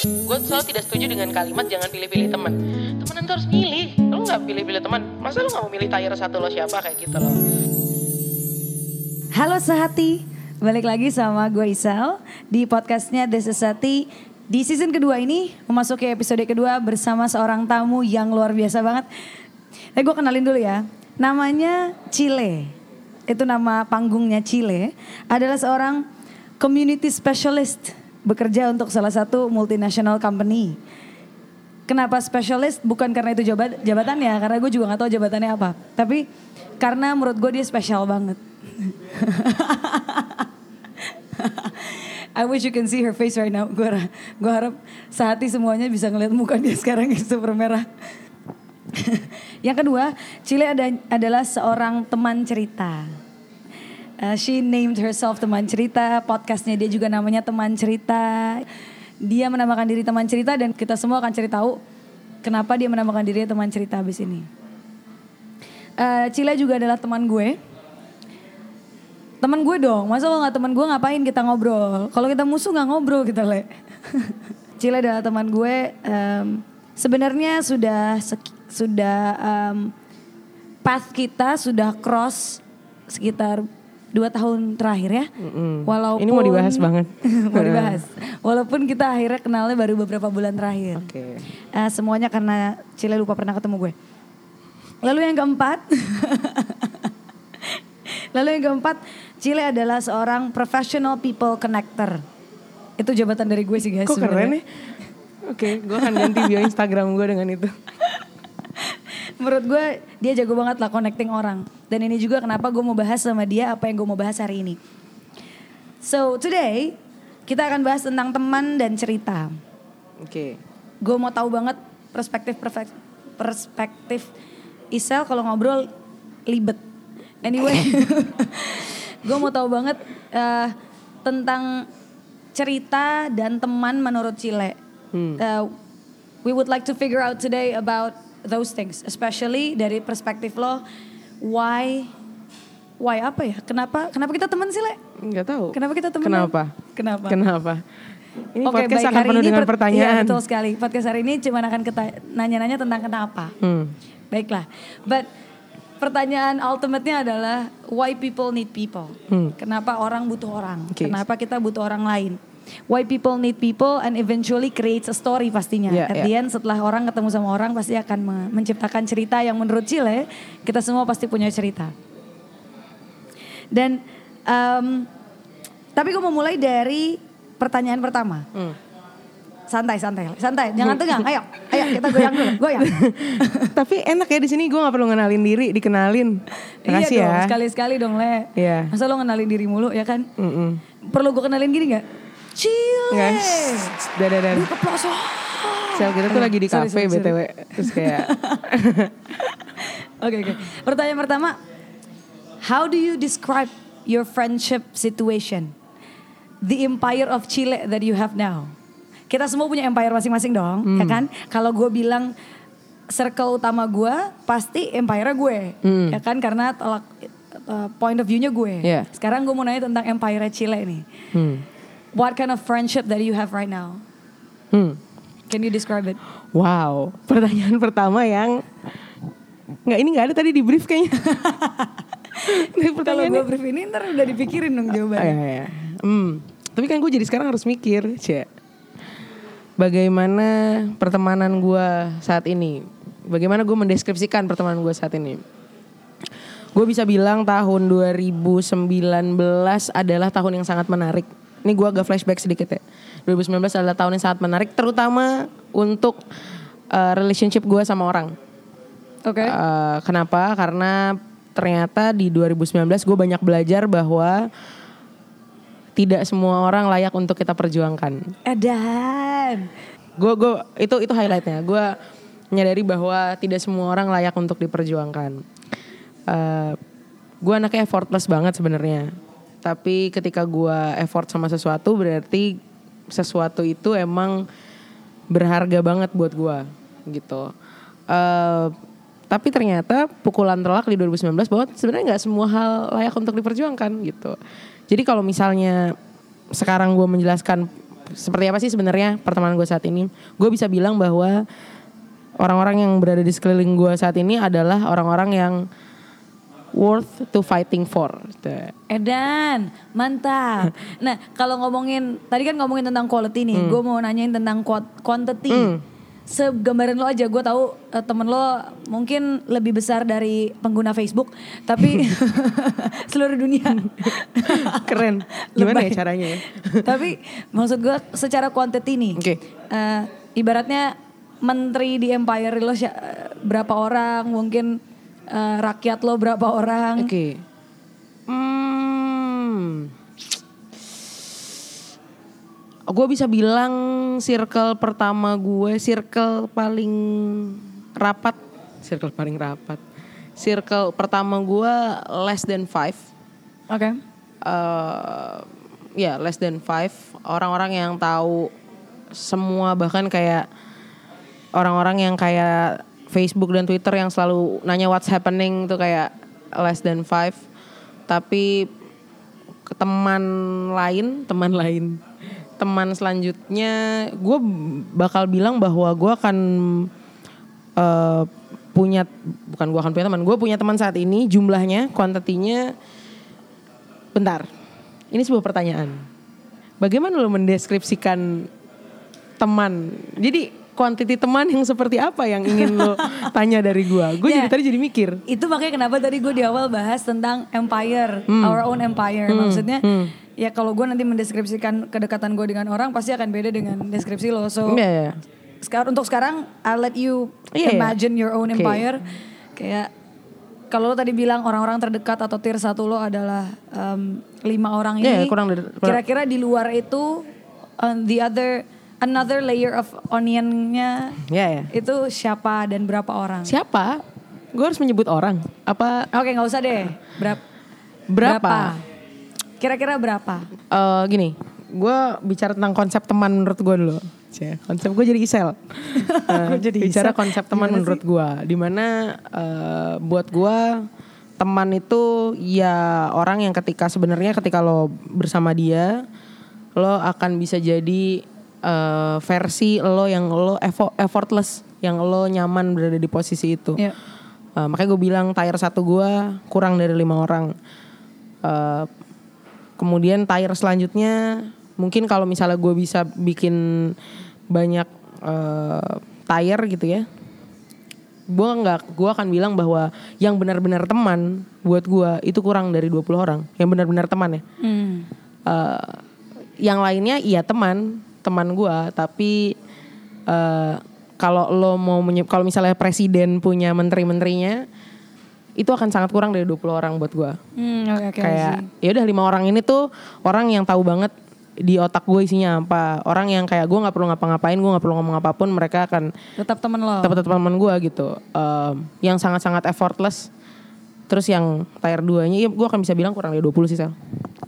gue selalu tidak setuju dengan kalimat jangan pilih-pilih teman temenan tuh harus milih lo nggak pilih-pilih teman masa lo nggak mau milih tayar satu lo siapa kayak gitu loh Halo sehati, balik lagi sama gue Isel di podcastnya The Sesati. Di season kedua ini memasuki episode kedua bersama seorang tamu yang luar biasa banget. Eh gue kenalin dulu ya, namanya Chile. Itu nama panggungnya Chile. Adalah seorang community specialist bekerja untuk salah satu multinational company. Kenapa specialist? Bukan karena itu jabat jabatannya, karena gue juga gak tahu jabatannya apa. Tapi karena menurut gue dia spesial banget. I wish you can see her face right now. Gue gue harap sehati semuanya bisa ngeliat muka dia sekarang yang super merah. yang kedua, Chile ada, adalah seorang teman cerita. Uh, she named herself teman cerita, podcastnya dia juga namanya teman cerita. Dia menamakan diri teman cerita dan kita semua akan cari tahu kenapa dia menamakan diri teman cerita habis ini. Uh, Cile juga adalah teman gue. Teman gue dong, masa lo gak teman gue ngapain kita ngobrol? Kalau kita musuh gak ngobrol kita le. Cile adalah teman gue. Um, Sebenarnya sudah sudah um, path kita sudah cross sekitar dua tahun terakhir ya. Mm-hmm. Walaupun ini mau dibahas banget. mau dibahas. Walaupun kita akhirnya kenalnya baru beberapa bulan terakhir. Okay. Uh, semuanya karena Cile lupa pernah ketemu gue. Lalu yang keempat, lalu yang keempat, Cile adalah seorang professional people connector. Itu jabatan dari gue sih guys. Kok keren nih? Oke, okay, gue akan ganti bio Instagram gue dengan itu. Menurut gue dia jago banget lah connecting orang. Dan ini juga kenapa gue mau bahas sama dia apa yang gue mau bahas hari ini. So today kita akan bahas tentang teman dan cerita. Oke. Okay. Gue mau tahu banget perspektif perspektif Isel kalau ngobrol libet. Anyway, gue mau tahu banget uh, tentang cerita dan teman menurut Cile. Hmm. Uh, we would like to figure out today about those things, especially dari perspektif lo, why, why apa ya? Kenapa, kenapa kita teman sih le? Enggak tahu. Kenapa kita teman? Kenapa? Kenapa? Kenapa? Ini Oke, podcast baik, akan penuh dengan per, pertanyaan. Iya, betul sekali. Podcast hari ini cuma akan nanya-nanya tentang kenapa. Hmm. Baiklah. But pertanyaan ultimate-nya adalah why people need people. Hmm. Kenapa orang butuh orang? Okay. Kenapa kita butuh orang lain? Why people need people and eventually creates a story pastinya. Yeah, At yeah. the end setelah orang ketemu sama orang pasti akan menciptakan cerita yang menurut Chile kita semua pasti punya cerita. Dan um, tapi gue mau mulai dari pertanyaan pertama. Hmm. Santai santai santai. Jangan tegang. Ayo ayo kita goyang dulu goyang. Tapi enak ya di sini gue nggak perlu ngenalin diri dikenalin. Makasih iya dong, ya. sekali sekali dong le. Iya. Masa lo ngenalin diri mulu ya kan? Mm -mm. perlu gue kenalin gini nggak Cile Guys, dadah dadah Sel kita tuh lagi di kafe btw terus kayak oke oke pertanyaan pertama how do you describe your friendship situation the empire of Chile that you have now kita semua punya empire masing-masing dong, hmm. ya kan? Kalau gue bilang circle utama gue, pasti empire gue, hmm. ya kan? Karena tolak uh, point of view-nya gue. Yeah. Sekarang gue mau nanya tentang empire Chile nih. Hmm. What kind of friendship that you have right now? Hmm. Can you describe it? Wow, pertanyaan pertama yang nggak ini nggak ada tadi di brief kayaknya. Kalau gue brief ini ntar udah dipikirin dong jawabannya. Oh, iya, iya. Hmm. Tapi kan gue jadi sekarang harus mikir, cek bagaimana pertemanan gue saat ini. Bagaimana gue mendeskripsikan pertemanan gue saat ini. Gue bisa bilang tahun 2019 adalah tahun yang sangat menarik. Ini gue agak flashback sedikit ya. 2019 adalah tahun yang sangat menarik, terutama untuk uh, relationship gue sama orang. Oke. Okay. Uh, kenapa? Karena ternyata di 2019 gue banyak belajar bahwa tidak semua orang layak untuk kita perjuangkan. Edan. Gue gue itu itu highlightnya. Gue menyadari bahwa tidak semua orang layak untuk diperjuangkan. Uh, eh, gue anaknya effortless banget sebenarnya. Tapi ketika gue effort sama sesuatu berarti sesuatu itu emang berharga banget buat gue gitu. Uh, tapi ternyata pukulan telak di 2019 bahwa sebenarnya nggak semua hal layak untuk diperjuangkan gitu. Jadi kalau misalnya sekarang gue menjelaskan seperti apa sih sebenarnya pertemanan gue saat ini? Gue bisa bilang bahwa orang-orang yang berada di sekeliling gue saat ini adalah orang-orang yang worth to fighting for. Tuh. Edan, mantap. Nah, kalau ngomongin tadi kan ngomongin tentang quality nih, gue mau nanyain tentang quant- quantity. Hmm. Segambaran lo aja, gue tahu eh, temen lo mungkin lebih besar dari pengguna Facebook, tapi seluruh dunia. Keren. Gimana Lebay. ya caranya ya? tapi maksud gue secara quantity nih, Oke. eh, ibaratnya menteri di empire lo berapa orang, mungkin eh, rakyat lo berapa orang. Oke. Hmm. Gue bisa bilang circle pertama gue, circle paling rapat, circle paling rapat. Circle pertama gue less than five. Oke. eh ya less than five orang-orang yang tahu semua bahkan kayak orang-orang yang kayak Facebook dan Twitter yang selalu nanya what's happening tuh kayak less than five tapi ke teman lain teman lain teman selanjutnya gue bakal bilang bahwa gue akan eh, punya bukan gue akan punya teman gue punya teman saat ini jumlahnya kuantitinya Bentar, ini sebuah pertanyaan. Bagaimana lo mendeskripsikan teman? Jadi kuantiti teman yang seperti apa yang ingin lo tanya dari gua? Gue Ya. jadi tadi jadi mikir. Itu makanya kenapa tadi gue di awal bahas tentang empire, our own empire. Maksudnya ya kalau gue nanti mendeskripsikan kedekatan gue dengan orang pasti akan beda dengan deskripsi lo. So Iya, iya. sekarang untuk sekarang I'll let you Iya, iya. imagine your own empire. Kayak kalau lo tadi bilang orang-orang terdekat atau tier satu lo adalah em, lima orang Iya, ini. kurang dari- kurang- Kira-kira di luar itu on the other another layer of onionnya Iya ya. itu siapa dan berapa orang? Siapa? Gue harus menyebut orang. Apa Oke nggak usah deh. Berapa? berapa? Kira-kira berapa? Eh, gini, gue bicara tentang konsep teman menurut gue dulu. Konsep gue jadi isel. Eh, jadi bicara isel? konsep teman Gimana menurut gue, di mana eh, buat gue teman itu ya orang yang ketika sebenarnya ketika lo bersama dia, lo akan bisa jadi eh, versi lo yang lo effo- effortless, yang lo nyaman berada di posisi itu. Iya. Eh, makanya gue bilang tier satu gue kurang dari lima orang. Eh, kemudian tier selanjutnya mungkin kalau misalnya gue bisa bikin banyak tier gitu ya. Gue nggak, gue akan bilang bahwa yang benar-benar teman buat gue itu kurang dari 20 orang. Yang benar-benar teman ya. Hmm. Eh, yang lainnya iya teman, teman gua, tapi eh, kalau lo mau kalau misalnya presiden punya menteri-menterinya itu akan sangat kurang dari 20 orang buat gua. Hmm, oke oke. kayak ya udah lima orang ini tuh orang yang tahu banget di otak gue isinya apa. Orang yang kayak gue nggak perlu ngapa-ngapain, gue nggak perlu ngomong apa pun, mereka akan Tetap temen lo. tetap teman gue gitu. Em, yang sangat-sangat effortless. Terus yang tier 2-nya ya gue akan bisa bilang kurang dari 20 sih Sel.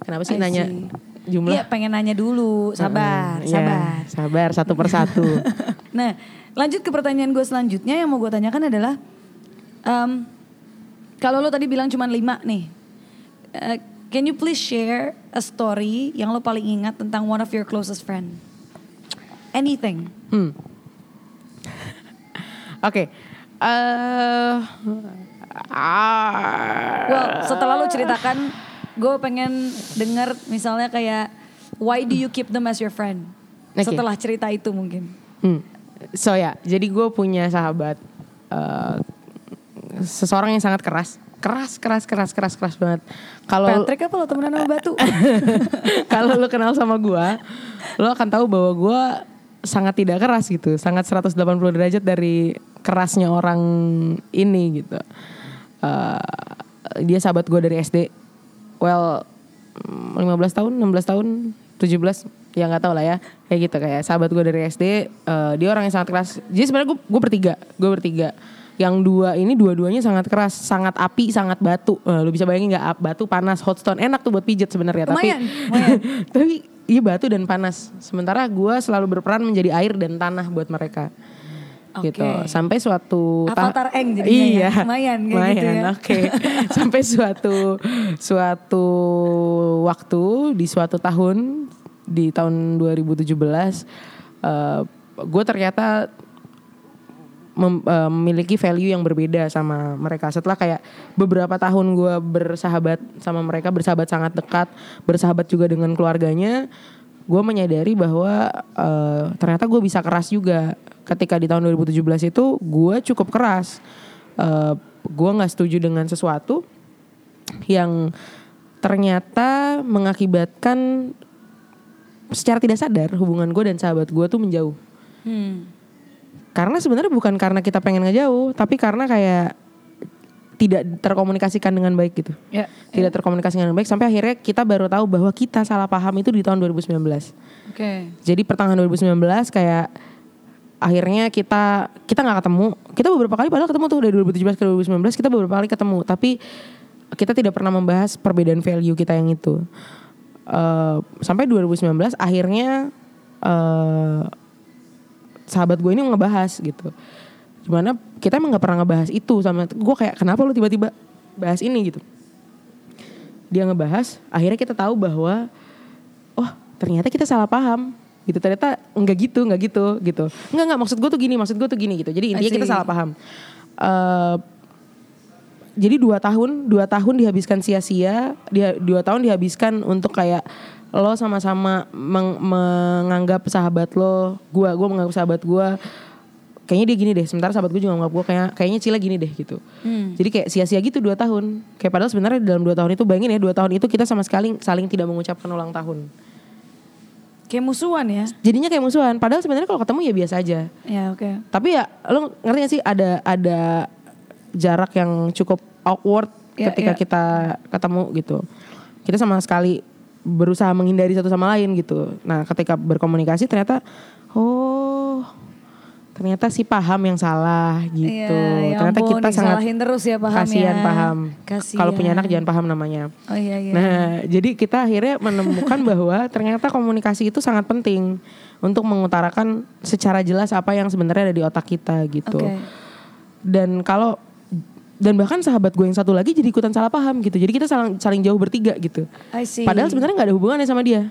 Kenapa sih I nanya see. Jumlah? Iya pengen nanya dulu. Sabar, Iya, sabar. sabar satu persatu. Nah, lanjut ke pertanyaan gue selanjutnya yang mau gue tanyakan adalah, em, kalau lo tadi bilang cuma lima nih, eh, can you please share a story yang lo paling ingat tentang one of your closest friend? Anything. Hmm. Oke. Eh ah, Well, setelah lo ceritakan, gue pengen denger misalnya kayak, why do you keep them as your friend? Oke. Setelah cerita itu mungkin. hmm. So ya, jadi gue punya sahabat eh, seseorang yang sangat keras, keras, keras, keras, keras, keras banget. Kalau Patrick apa lo temenan sama Batu? kalau lo kenal sama gue, lo akan tahu bahwa gue sangat tidak keras gitu, sangat 180 derajat dari kerasnya orang ini gitu. Eh, dia sahabat gue dari SD. Well, mm, 15 tahun, 16 tahun, 17, ya nggak tahu lah ya. Kayak gitu kayak sahabat gue dari SD, eh, dia orang yang sangat keras. Jadi sebenarnya gue gue bertiga, gue bertiga. Yang dua ini dua-duanya sangat keras, sangat api, sangat batu. Eh, lu bisa bayangin nggak batu panas, hot stone, enak tuh buat pijet sebenarnya. Tapi lumayan. tapi iya batu dan panas. Sementara gue selalu berperan menjadi air dan tanah buat mereka. Oke. Gitu. Sampai suatu ta- Avatar Eng iya, ya. Lumayan kayak gitu ya. Oke. Sampai suatu suatu waktu di suatu tahun di tahun 2017 uh, gue ternyata mem- uh, memiliki value yang berbeda sama mereka setelah kayak beberapa tahun gue bersahabat sama mereka bersahabat sangat dekat bersahabat juga dengan keluarganya gue menyadari bahwa uh, ternyata gue bisa keras juga ketika di tahun 2017 itu gue cukup keras uh, gue nggak setuju dengan sesuatu yang ternyata mengakibatkan secara tidak sadar hubungan gue dan sahabat gue tuh menjauh Hmm. karena sebenarnya bukan karena kita pengen ngejauh tapi karena kayak tidak terkomunikasikan dengan baik gitu Ya. tidak terkomunikasikan dengan baik sampai akhirnya kita baru tahu bahwa kita salah paham itu di tahun 2019 Oke. jadi pertengahan 2019 kayak akhirnya kita kita nggak ketemu. Kita beberapa kali padahal ketemu tuh dari 2017 ke 2019 kita beberapa kali ketemu. Tapi kita tidak pernah membahas perbedaan value kita yang itu. Eh, sampai 2019 akhirnya eh, sahabat gue ini ngebahas gitu. Gimana kita emang nggak pernah ngebahas itu sama gue kayak kenapa lu tiba-tiba bahas ini? gitu. Dia ngebahas akhirnya kita tahu bahwa oh ternyata kita salah paham gitu ternyata enggak gitu enggak gitu gitu. Enggak enggak maksud gue tuh gini maksud gue tuh gini gitu. Jadi intinya kita salah paham. Eh, jadi dua tahun dua tahun dihabiskan sia-sia dia dua tahun dihabiskan untuk kayak lo sama-sama meng- menganggap sahabat lo gua gua menganggap sahabat gua kayaknya dia gini deh sementara sahabat gue juga menganggap gue kayak kayaknya Cila gini deh gitu. Hmm. jadi kayak sia-sia gitu dua tahun. Kayak padahal sebenarnya dalam dua tahun itu bayangin ya dua tahun itu kita sama sekali saling tidak mengucapkan ulang tahun Kayak musuhan ya. jadinya kayak musuhan padahal sebenarnya kalau ketemu ya biasa aja Ya oke. tapi ya lo ngerti gak sih ada ada jarak yang cukup awkward Ya, ketika ya. kita ketemu gitu. Kita sama sekali berusaha menghindari satu sama lain gitu. Nah, ketika berkomunikasi ternyata oh ternyata si paham yang salah gitu. Iya, ya ternyata ampun, kita sangat terus ya paham kasihan ya. paham. Kasihan. Kalau punya anak jangan paham namanya. Oh iya iya. Nah, jadi kita akhirnya menemukan bahwa ternyata komunikasi itu sangat penting untuk mengutarakan secara jelas apa yang sebenarnya ada di otak kita gitu. Oke. Dan kalau dan bahkan sahabat gue yang satu lagi jadi ikutan salah paham gitu. Jadi kita saling, saling jauh bertiga gitu. I see. Padahal sebenarnya nggak ada hubungannya sama dia.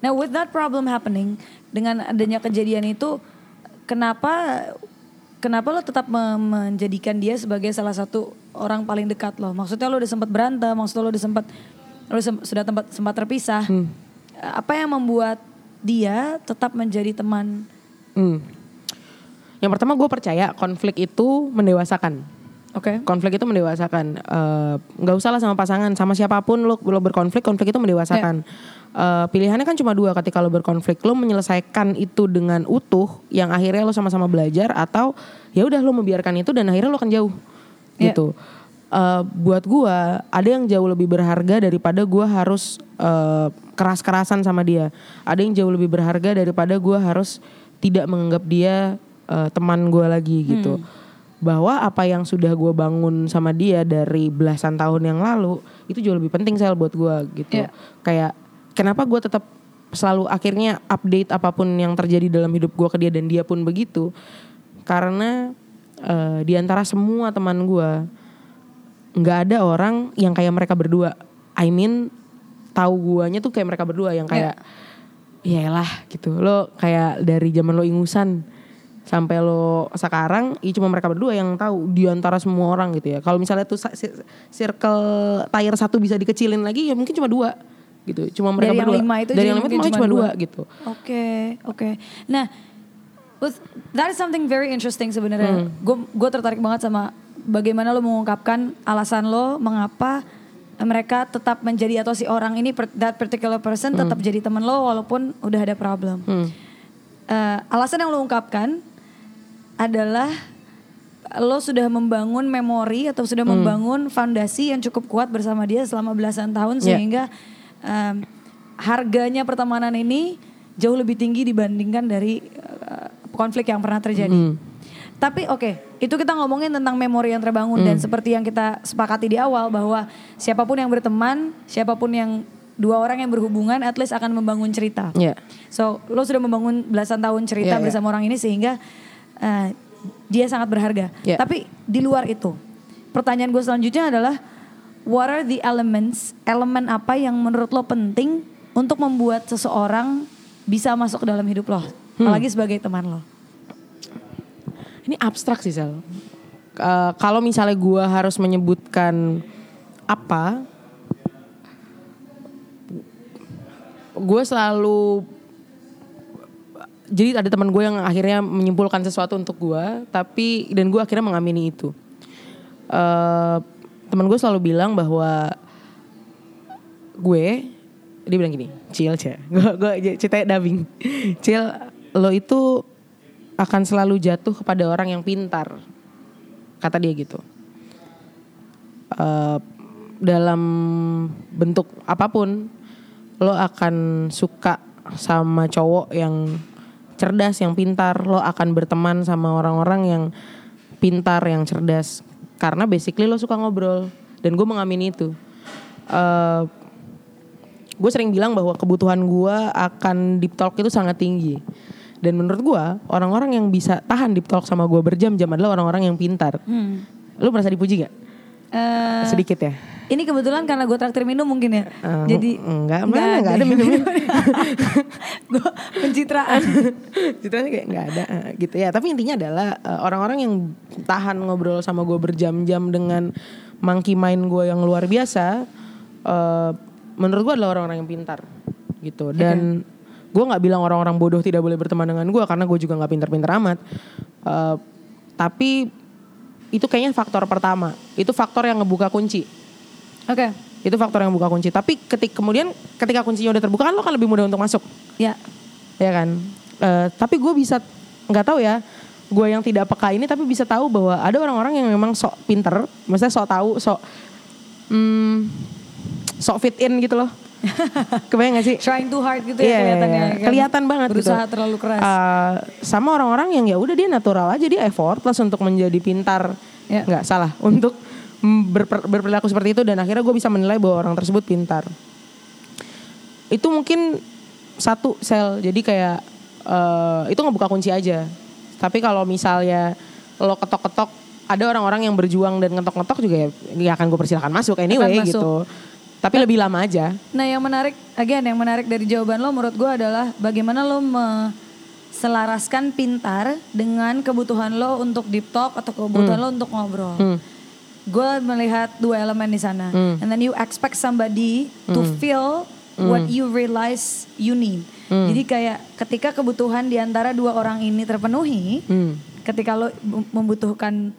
Now with that problem happening dengan adanya kejadian itu kenapa kenapa lo tetap me- menjadikan dia sebagai salah satu orang paling dekat lo? Maksudnya lo udah sempat berantem, maksudnya lo udah sempat lo sem- sudah tempat sempat terpisah. Apa yang membuat dia tetap menjadi teman? Hmm. Yang pertama gue percaya konflik itu mendewasakan. Oke. konflik itu mendewasakan. Eh, nggak usah lah sama pasangan. Sama siapa pun lo lo berkonflik konflik itu mendewasakan. Eh, pilihannya kan cuma dua ketika lo berkonflik. Lo menyelesaikan itu dengan utuh yang akhirnya lo sama-sama belajar atau ya udah lo membiarkan itu dan akhirnya lo akan jauh. Iya. gitu. Eh, buat gua ada yang jauh lebih berharga daripada gua harus eh, keras-kerasan sama dia. Ada yang jauh lebih berharga daripada gua harus tidak menganggap dia eh, teman gua lagi gitu bahwa apa yang sudah gue bangun sama dia dari belasan tahun yang lalu itu jauh lebih penting sel buat gue gitu. Iya. kayak kenapa gue tetap selalu akhirnya update apa pun yang terjadi dalam hidup gue ke dia dan dia pun begitu? Karena eh, di antara semua teman gue nggak ada orang yang kayak mereka berdua. I mean tahu guanya tuh kayak mereka berdua yang kayak ya lah gitu. Lo kayak dari zaman lo ingusan sampai lo sekarang ya cuma mereka berdua yang tahu di antara semua orang gitu ya kalau misalnya tuh circle tire satu bisa dikecilin lagi ya mungkin cuma dua gitu cuma mereka Dari yang berdua lima itu dari yang lima itu cuma cuma dua, dua. gitu Oke, oke. Nah, with- that is something very interesting sebenarnya. Gue gue tertarik banget sama bagaimana lo mengungkapkan alasan lo mengapa mereka tetap menjadi atau si orang ini that particular person tetap jadi teman lo walaupun udah ada problem. Hmm. Eh, alasan yang lo ungkapkan adalah lo sudah membangun memori atau sudah membangun fondasi yang cukup kuat bersama dia selama belasan tahun Yeah. sehingga em, harganya pertemanan ini jauh lebih tinggi dibandingkan dari eh, konflik yang pernah terjadi. Hmm. Tapi oke, itu kita ngomongin tentang memori yang terbangun dan seperti yang kita sepakati di awal bahwa siapa pun yang berteman, siapa pun yang dua orang yang berhubungan, at least akan membangun cerita. ya So lo sudah membangun belasan tahun cerita Iya, iya. bersama orang ini sehingga eh, dia sangat berharga. Iya. Tapi di luar itu, pertanyaan gue selanjutnya adalah what are the elements, elemen apa yang menurut lo penting untuk membuat seseorang bisa masuk ke dalam hidup lo, apalagi sebagai teman lo? Ini abstrak sih Sel. Eh, kalau misalnya gue harus menyebutkan apa, gue selalu jadi ada teman gue yang akhirnya menyimpulkan sesuatu untuk gue, tapi dan gue akhirnya mengamini itu. Eh, teman gue selalu bilang bahwa gue dia bilang gini, Cil, Cil, gue gue ceritanya dubbing, Cil, lo itu akan selalu jatuh kepada orang yang pintar, kata dia gitu. Eh, dalam bentuk apa pun, lo akan suka sama cowok yang cerdas, yang pintar, lo akan berteman sama orang-orang yang pintar, yang cerdas, karena basically lo suka ngobrol, dan gue mengamini itu. Eh, gue sering bilang bahwa kebutuhan gue akan deep talk itu sangat tinggi. Dan menurut gue orang-orang yang bisa tahan deep talk sama gue berjam-jam adalah orang-orang yang pintar. Hmm. Lu merasa dipuji gak? Eh, Sedikit ya? Ini kebetulan karena gue traktir minum mungkin ya. Eh, Jadi enggak, mana enggak ada minumnya. gue pencitraan. Ceritanya kayak nggak ada eh, gitu ya. Tapi intinya adalah orang-orang yang tahan ngobrol sama gue berjam-jam dengan monkey mind gue yang luar biasa, eh, menurut gue adalah orang-orang yang pintar gitu. Dan gue nggak bilang orang-orang bodoh tidak boleh berteman dengan gue karena gue juga nggak pintar-pintar amat. Eh, tapi itu kayaknya faktor pertama. Itu faktor yang ngebuka kunci. Oke. Itu faktor yang buka kunci. Tapi ketik kemudian ketika kuncinya udah terbuka kan lo kan lebih mudah untuk masuk Ya. ya kan Eh, tapi gue bisa nggak tahu ya gue yang tidak peka ini tapi bisa tahu bahwa ada orang-orang yang memang sok pinter maksudnya sok tahu sok hmm, sok fit in gitu loh kebayang gak sih Trying too hard gitu Iya, ya kelihatannya. iya, kan? kelihatan banget Berusaha gitu. terlalu keras. Eh, sama orang-orang yang ya udah dia natural aja dia effortless untuk menjadi pintar Ya. nggak salah untuk berper- berperilaku seperti itu dan akhirnya gue bisa menilai bahwa orang tersebut pintar itu mungkin satu sel jadi kayak eh, itu ngebuka kunci aja tapi kalau misalnya lo ketok-ketok ada orang-orang yang berjuang dan ngetok-ngetok juga ya, ya akan gue persilahkan masuk anyway Akan masuk. gitu tapi lebih lama aja Nah yang menarik, again yang menarik dari jawaban lo menurut gue adalah bagaimana lo meselaraskan pintar dengan kebutuhan lo untuk deep talk atau kebutuhan lo untuk ngobrol. Hmm. Gue melihat dua elemen di sana. And then you expect somebody to feel what you realize you need. Jadi kayak ketika kebutuhan di antara dua orang ini terpenuhi, Hmm. ketika lo membutuhkan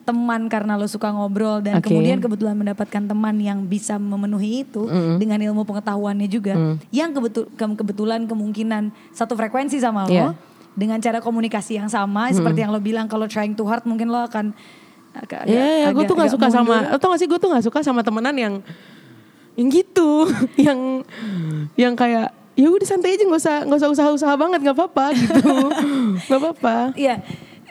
teman karena lo suka ngobrol dan Oke. kemudian kebetulan mendapatkan teman yang bisa memenuhi itu dengan ilmu pengetahuannya juga yang kebetul ke- kebetulan kemungkinan satu frekuensi sama lo Iya. dengan cara komunikasi yang sama seperti yang lo bilang kalau trying too hard mungkin lo akan agak, Iya, ya, gue agak- tuh gak agak suka sama, mundur. lo tau gak sih gue tuh gak suka sama temenan yang yang gitu, yang yang kayak ya udah santai aja nggak usah nggak usah usaha-usaha banget nggak apa-apa gitu, nggak apa-apa. Iya,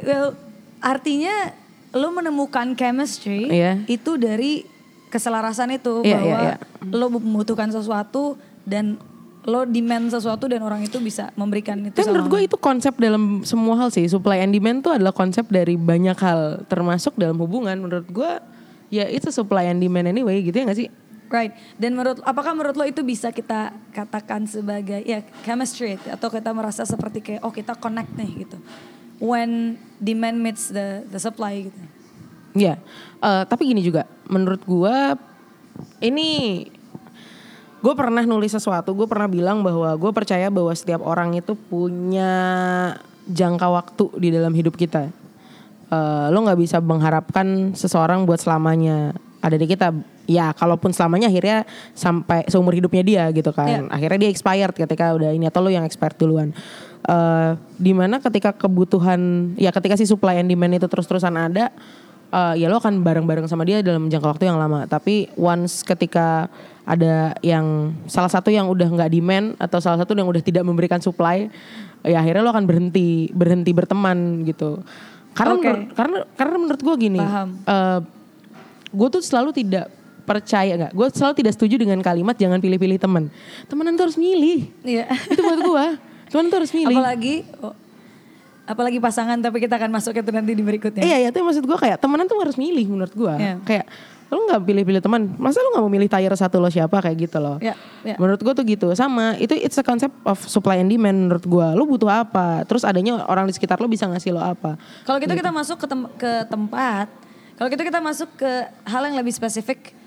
well artinya lo menemukan chemistry Iya. itu dari keselarasan itu Iya, bahwa iya, lo membutuhkan sesuatu dan lo demand sesuatu dan orang itu bisa memberikan itu Tapi menurut gue itu konsep dalam semua hal sih, supply and demand tuh adalah konsep dari banyak hal, termasuk dalam hubungan. Menurut gue ya itu supply and demand anyway gitu ya gak sih? Right. Dan menurut apakah menurut lo itu bisa kita katakan sebagai ya chemistry atau kita merasa seperti kayak oh kita connect nih gitu. When demand meets the the supply gitu. Iya, Eh, tapi gini juga, menurut gua ini gue pernah nulis sesuatu, gue pernah bilang bahwa gue percaya bahwa setiap orang itu punya jangka waktu di dalam hidup kita. Eh, lo nggak bisa mengharapkan seseorang buat selamanya ada di kita. Ya, kalaupun selamanya akhirnya sampai seumur hidupnya dia gitu kan. Akhirnya dia expired ketika udah ini atau lo yang expired duluan. Eh, di mana ketika kebutuhan, ya ketika si supply and demand itu terus-terusan ada, eh, ya lo akan bareng-bareng sama dia dalam jangka waktu yang lama. Tapi once ketika ada yang salah satu yang udah nggak demand atau salah satu yang udah tidak memberikan supply, ya akhirnya lo akan berhenti berhenti berteman gitu. Karena menur- karena karena menurut gue gini, Paham. gue tuh selalu tidak percaya nggak, gue selalu tidak setuju dengan kalimat jangan pilih-pilih teman. Temenan tuh harus milih. Iya. Itu buat gue. Temenan tuh harus milih. apalagi oh, apalagi pasangan tapi kita akan masuk itu nanti di berikutnya. Iya, iya, itu maksud gue kayak temenan tuh harus milih menurut gue. Iya. Kayak Lu nggak pilih-pilih teman. Masa lu nggak mau milih tier satu lo siapa kayak gitu loh. Ya, ya. Menurut gue tuh gitu. Sama, itu it's a concept of supply and demand menurut gue. Lu butuh apa? Terus adanya orang di sekitar lo bisa ngasih lo apa? Kalau gitu kita masuk ke, tem- ke tempat, kalau gitu kita masuk ke hal yang lebih spesifik.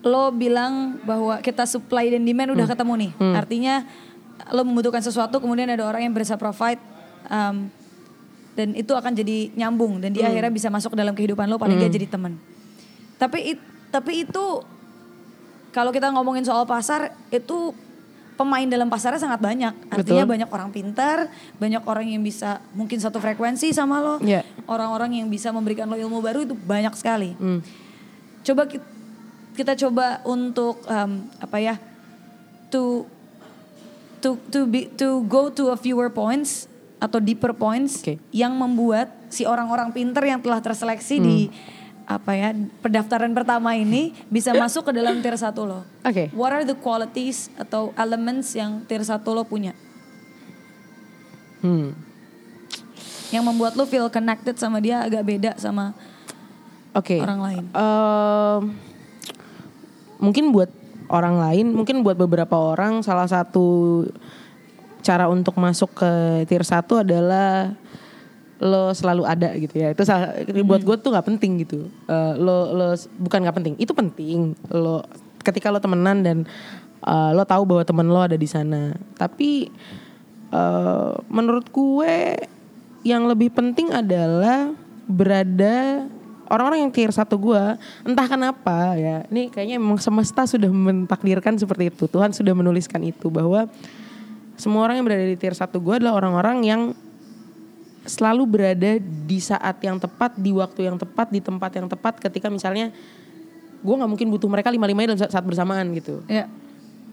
Lo bilang bahwa kita supply dan demand udah ketemu nih. Artinya lo membutuhkan sesuatu, kemudian ada orang yang bisa provide, um, dan itu akan jadi nyambung dan dia akhirnya bisa masuk dalam kehidupan lo, paling dia jadi teman. Tapi it- tapi itu kalau kita ngomongin soal pasar itu pemain dalam pasarnya sangat banyak. Artinya Betul. banyak orang pintar, banyak orang yang bisa mungkin satu frekuensi sama lo. Iya. Orang-orang yang bisa memberikan lo ilmu baru itu banyak sekali. Hmm. Coba ki- kita coba untuk um, apa ya? To to to be to go to a fewer points atau deeper points Oke. yang membuat si orang-orang pintar yang telah terseleksi di apa ya pendaftaran pertama ini bisa masuk ke dalam tier satu lo. Oke. What are the qualities atau elements yang tier satu lo punya? Hmm. Yang membuat lo feel connected sama dia agak beda sama Oke. orang lain. Ehm, mungkin buat orang lain, mungkin buat beberapa orang salah satu cara untuk masuk ke tier 1 adalah lo selalu ada gitu ya. Itu salah, buat gue tuh nggak penting gitu. Eh, lo lo bukan nggak penting, itu penting. Lo ketika lo temenan dan eh, lo tahu bahwa temen lo ada di sana. Tapi eh, menurut gue yang lebih penting adalah berada orang-orang yang tier satu gue entah kenapa ya ini kayaknya memang semesta sudah mentakdirkan seperti itu Tuhan sudah menuliskan itu bahwa semua orang yang berada di tier satu gue adalah orang-orang yang selalu berada di saat yang tepat di waktu yang tepat di tempat yang tepat ketika misalnya gue nggak mungkin butuh mereka lima limanya dalam saat bersamaan gitu. Ya.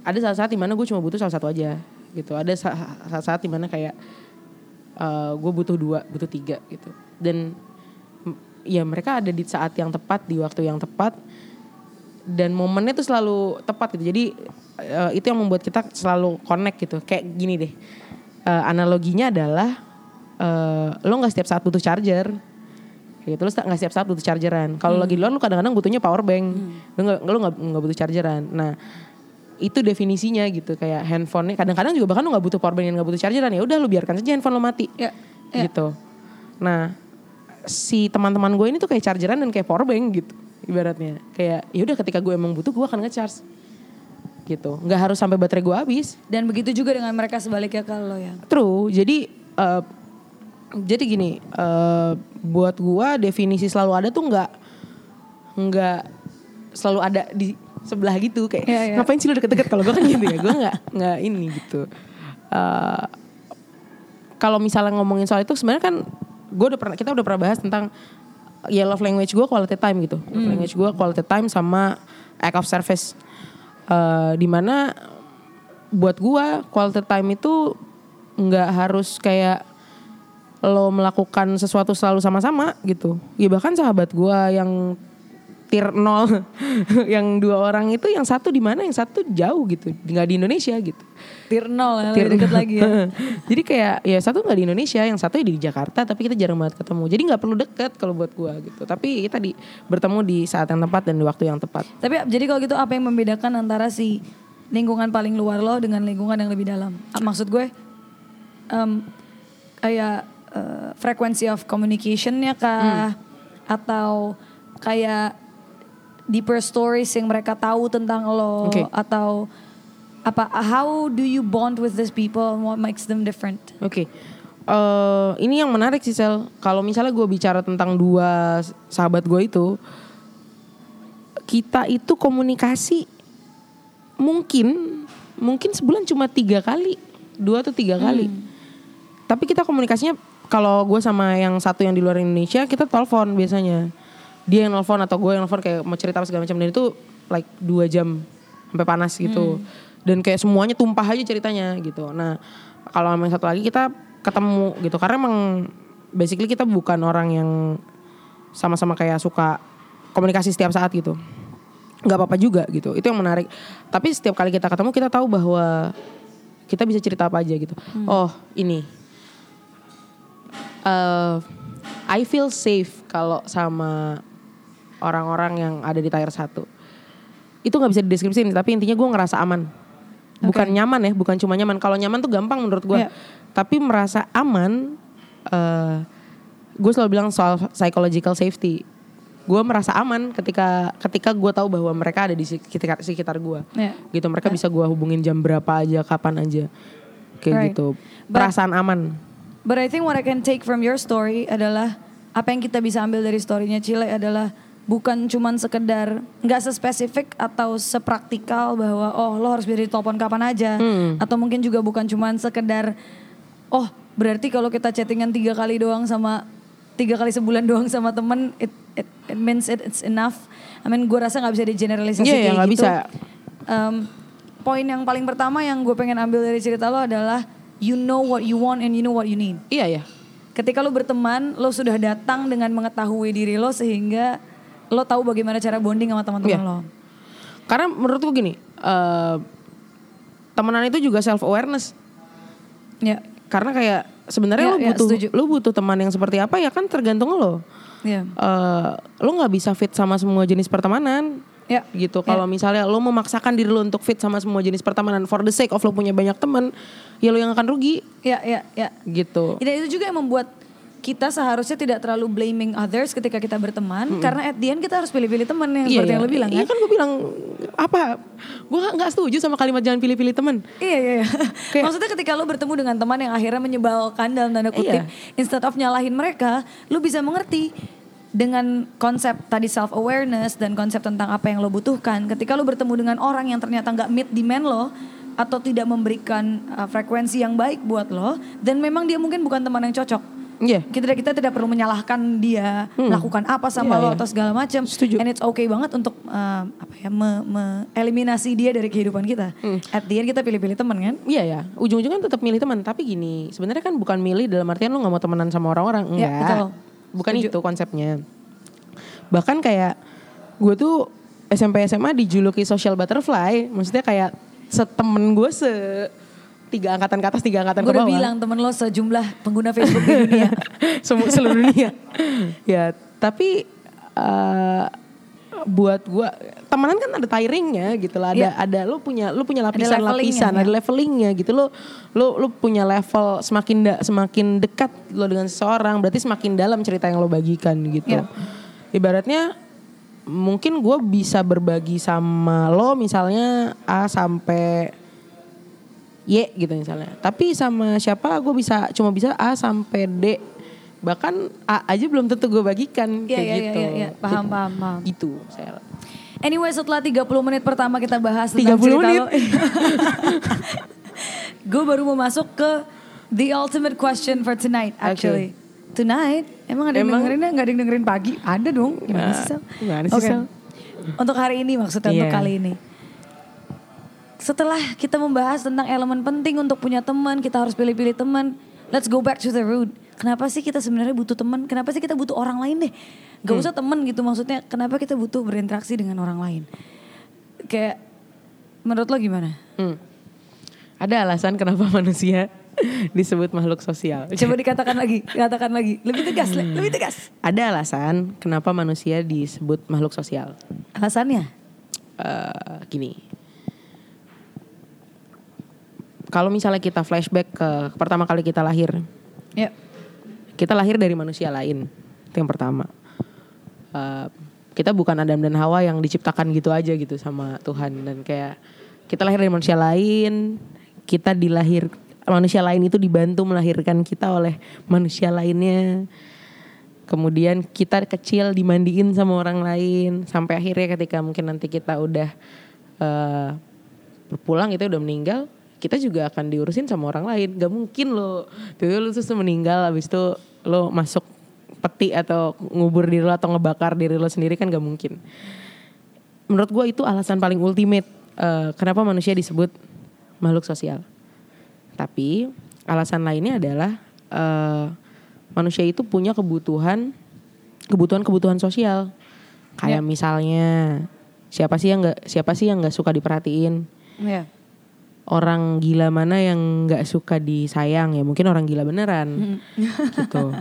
ada saat-saat di mana gue cuma butuh salah satu aja gitu. Ada sa- saat-saat di mana kayak gue butuh dua butuh tiga gitu. Dan ya mereka ada di saat yang tepat di waktu yang tepat dan momennya tuh selalu tepat gitu. Jadi eh, itu yang membuat kita selalu connect gitu. Kayak gini deh. Eh, analoginya adalah eh, lo nggak setiap saat butuh charger. Kayak gitu lo nggak setiap saat butuh chargeran. Kalau lagi di luar lo kadang-kadang butuhnya power bank. Lo nggak lo nggak butuh chargeran. Nah itu definisinya gitu. Kayak handphonenya kadang-kadang juga bahkan lo nggak butuh power bank dan nggak butuh chargeran ya udah lo biarkan saja handphone lo mati. Ya. ya. gitu. Nah si teman-teman gue ini tuh kayak chargeran dan kayak power bank gitu ibaratnya kayak ya udah ketika gue emang butuh gue akan ngecharge gitu nggak harus sampai baterai gue habis Dan begitu juga dengan mereka sebaliknya lo ya. True. Jadi eh, jadi gini, eh, buat gua definisi selalu ada tuh nggak nggak selalu ada di sebelah gitu kayak Iya, iya. ngapain sih lu deket-deket kalau gua kan gitu ya. Gua nggak nggak ini gitu. Eh, kalau misalnya ngomongin soal itu sebenarnya kan gue udah pernah kita udah pernah bahas tentang ya love language gue quality time gitu. Love language gue quality time sama act of service. Eh, di mana buat gua quality time itu nggak harus kayak lo melakukan sesuatu selalu sama-sama gitu. Ya bahkan sahabat gua yang tier nol yang dua orang itu yang satu di mana yang satu jauh gitu nggak di Indonesia gitu Tier nol ya, Tier nol. lagi ya. jadi kayak ya satu nggak di Indonesia yang satu di Jakarta tapi kita jarang banget ketemu jadi nggak perlu deket kalau buat gua gitu tapi kita di bertemu di saat yang tepat dan di waktu yang tepat Tapi jadi kalau gitu apa yang membedakan antara si lingkungan paling luar lo dengan lingkungan yang lebih dalam? Maksud gue em, kayak eh, frekuensi of communicationnya kah? Atau kayak deeper stories yang mereka tahu tentang lo? Oke. Atau apa? How do you bond with these people and what makes them different? Oke, Eh, ini yang menarik sih Sel. Kalau misalnya gue bicara tentang dua sahabat gue itu, kita itu komunikasi mungkin mungkin sebulan cuma tiga kali, dua atau tiga kali. Tapi kita komunikasinya kalau gue sama yang satu yang di luar Indonesia kita telepon biasanya. Dia yang nelfon atau gue yang nelfon kayak mau cerita apa segala macam. Dan itu like dua jam sampai panas gitu. Dan kayak semuanya tumpah aja ceritanya gitu. Nah kalau sama yang satu lagi kita ketemu gitu. Karena emang basically kita bukan orang yang sama-sama kayak suka komunikasi setiap saat gitu. Nggak apa-apa juga gitu. Itu yang menarik. Tapi setiap kali kita ketemu kita tahu bahwa kita bisa cerita apa aja gitu. Oh ini. Eh, I feel safe kalau sama orang-orang yang ada di tier 1 itu nggak bisa dideskripsiin tapi intinya gue ngerasa aman. Bukan nyaman ya bukan cuma nyaman. Kalau nyaman tuh gampang menurut gue Iya. tapi merasa aman eh gue selalu bilang soal psychological safety. Gue merasa aman ketika ketika gue tahu bahwa mereka ada di sekitar sekitar gue Iya. gitu mereka bisa gue hubungin jam berapa aja kapan aja. Kayak Right. gitu. But- perasaan aman. But I think what I can take from your story adalah apa yang kita bisa ambil dari storynya Chile adalah bukan cuman sekedar nggak sespesifik atau sepraktikal bahwa oh lo harus bisa ditelepon kapan aja atau mungkin juga bukan cuman sekedar oh berarti kalau kita chattingan tiga kali doang sama tiga kali sebulan doang sama temen it, it, it means it, it's enough. I mean gue rasa nggak bisa digeneralisasi Iya, kayak gitu. bisa. Em, poin yang paling pertama yang gue pengen ambil dari cerita lo adalah you know what you want and you know what you need. iya ya Ketika lo berteman, lo sudah datang dengan mengetahui diri lo sehingga lo tahu bagaimana cara bonding sama teman-teman Iya. lo. karena menurut gue gini eh temenan itu juga self awareness Ya, karena kayak sebenarnya Iya, lo iya, butuh setuju. lo butuh teman yang seperti apa ya kan tergantung lo ya, eh lo nggak bisa fit sama semua jenis pertemanan ya. gitu kalau misalnya lo memaksakan diri lo untuk fit sama semua jenis pertemanan for the sake of lo punya banyak teman ya lo yang akan rugi Ya, ya, ya. gitu Dan itu juga yang membuat kita seharusnya tidak terlalu blaming others ketika kita berteman karena at the end kita harus pilih-pilih teman yang seperti yang lo bilang iya kan. kan gue bilang apa gue nggak setuju sama kalimat jangan pilih-pilih teman Iya iya. iya. Kayak- Maksudnya ketika lo bertemu dengan teman yang akhirnya menyebalkan dalam tanda kutip, Iya. instead of nyalahin mereka, lo bisa mengerti dengan konsep tadi self awareness dan konsep tentang apa yang lo butuhkan. Ketika lo bertemu dengan orang yang ternyata nggak meet demand lo atau tidak memberikan uh, frekuensi yang baik buat lo, dan memang dia mungkin bukan teman yang cocok. Iya Kita kita tidak perlu menyalahkan dia melakukan apa sama Iya, lo iya. atau segala macam. Setuju. And it's okay banget untuk uh, apa ya me- me-eliminasi dia dari kehidupan kita. Hmm. At the end kita pilih-pilih teman kan? Iya ya, ujung-ujungnya tetap milih teman. Tapi gini, sebenarnya kan bukan milih dalam artian lo nggak mau temenan sama orang-orang, enggak. Iya, betul. Bukan Setuju. itu konsepnya. Bahkan kayak gue tuh SMP SMA dijuluki social butterfly, maksudnya kayak setemen gue se tiga angkatan ke atas, tiga angkatan Gue ke udah bawah. bilang temen lo sejumlah pengguna Facebook di dunia. Semua seluruh dunia. ya, tapi eh, buat gua temenan kan ada tiringnya gitu lah. Ada Iya. ada lu punya lu punya levelingnya, lapisan-lapisan, ya. ada levelingnya gitu. Lu lu lu punya level semakin da, semakin dekat lo dengan seseorang, berarti semakin dalam cerita yang lo bagikan gitu. Iya. Ibaratnya mungkin gue bisa berbagi sama lo misalnya A sampai Y gitu misalnya. Tapi sama siapa gue bisa cuma bisa A sampai D. Bahkan A aja belum tentu gue bagikan Iya, kayak iya, gitu. iya, iya. Paham, paham, paham. Gitu saya. Anyway setelah 30 menit pertama kita bahas 30 tentang cerita menit? Gue baru mau masuk ke the ultimate question for tonight actually. Tonight? Emang ada yang Emang- dengerin Gak ada yang dengerin pagi? Ada dong. Gimana sih Sal? Gimana sih, Oke. Sal? Untuk hari ini maksudnya untuk Iya. kali ini. Setelah kita membahas tentang elemen penting untuk punya teman, kita harus pilih-pilih teman. Let's go back to the root. Kenapa sih kita sebenarnya butuh teman? Kenapa sih kita butuh orang lain deh? Gak Hmm. usah teman gitu maksudnya. Kenapa kita butuh berinteraksi dengan orang lain? Kayak menurut lo gimana? Hmm. Ada alasan kenapa manusia disebut makhluk sosial. Coba dikatakan lagi, katakan lagi. Lebih tegas, Le. lebih tegas. Ada alasan kenapa manusia disebut makhluk sosial. Alasannya? Eh, gini. Kalau misalnya kita flashback ke pertama kali kita lahir, Ya. kita lahir dari manusia lain itu yang pertama. Eh, kita bukan Adam dan Hawa yang diciptakan gitu aja gitu sama Tuhan. Dan kayak kita lahir dari manusia lain kita dilahir manusia lain itu dibantu melahirkan kita oleh manusia lainnya. Kemudian kita kecil dimandiin sama orang lain sampai akhirnya ketika mungkin nanti kita udah eh, berpulang kita udah meninggal kita juga akan diurusin sama orang lain. Gak mungkin lo tiba lu terus meninggal habis itu lo masuk peti atau ngubur diri lo atau ngebakar diri lo sendiri kan gak mungkin. Menurut gue itu alasan paling ultimate eh, kenapa manusia disebut makhluk sosial. Tapi alasan lainnya adalah eh, manusia itu punya kebutuhan kebutuhan-kebutuhan sosial. Kayak misalnya siapa sih yang nggak siapa sih yang nggak suka diperhatiin? Ya. Orang gila mana yang nggak suka disayang ya mungkin orang gila beneran gitu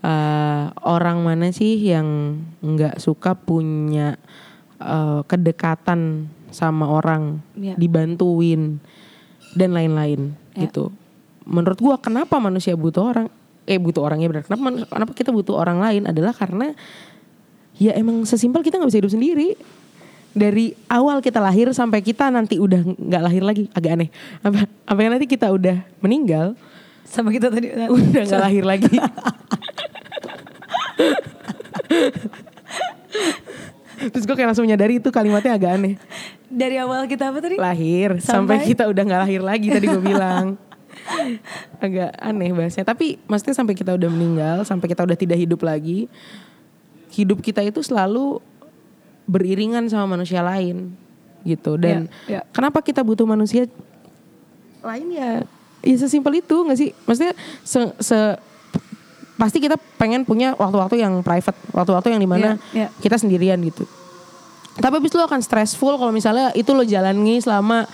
eh, orang mana sih yang nggak suka punya eh, kedekatan sama orang, Iya. dibantuin dan lain-lain Ya. gitu. Menurut gua kenapa manusia butuh orang? Eh butuh orangnya benar. Kenapa kenapa kita butuh orang lain adalah karena ya emang sesimpel kita nggak bisa hidup sendiri. Dari awal kita lahir sampai kita nanti udah nggak lahir lagi agak aneh. Apa sampai nanti kita udah meninggal Sama kita tadi. udah nggak lahir lagi. Terus gue kayak langsung menyadari itu kalimatnya agak aneh. Dari awal kita apa tadi? Lahir sampai, Sampai? kita udah nggak lahir lagi tadi gue bilang. agak aneh bahasnya. Tapi maksudnya sampai kita udah meninggal, sampai kita udah tidak hidup lagi, hidup kita itu selalu beriringan sama manusia lain gitu. Dan Ya, ya. kenapa kita butuh manusia lain ya? Ya sesimpel itu nggak sih? Maksudnya se, se- pasti kita pengen punya waktu-waktu yang private, waktu-waktu yang di mana Iya, iya. kita sendirian gitu. Tapi abis itu lo akan stressful kalau misalnya itu lo jalani selama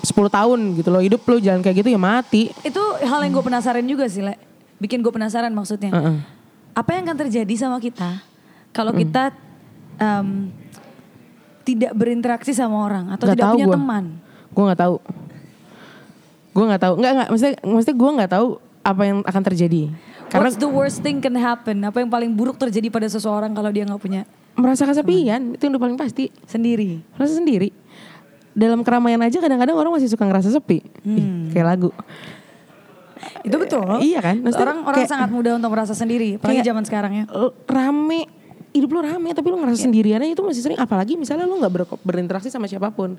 10 tahun gitu lo hidup lo jalan kayak gitu ya mati. Itu hal yang gue penasaran juga sih, Le. Bikin gue penasaran maksudnya. Heeh. Apa yang akan terjadi sama kita kalau kita em, tidak berinteraksi sama orang atau Nggak tidak punya gua. teman? Gue nggak tahu. Gue nggak tahu. Nggak nggak. Maksudnya maksudnya gue nggak tahu apa yang akan terjadi. Karena What's the worst thing can happen? Apa yang paling buruk terjadi pada seseorang kalau dia nggak punya merasa kesepian itu yang udah paling pasti. sendiri? Merasa sendiri. Dalam keramaian aja kadang-kadang orang masih suka ngerasa sepi. Ih, kayak lagu. Itu betul. Iya kan? Maksudnya Orang orang kayak- sangat mudah untuk merasa sendiri, apalagi zaman sekarang ya. Rame hidup lo rame tapi lo ngerasa sendirian aja itu masih sering apalagi misalnya lo nggak ber- berinteraksi sama siapa pun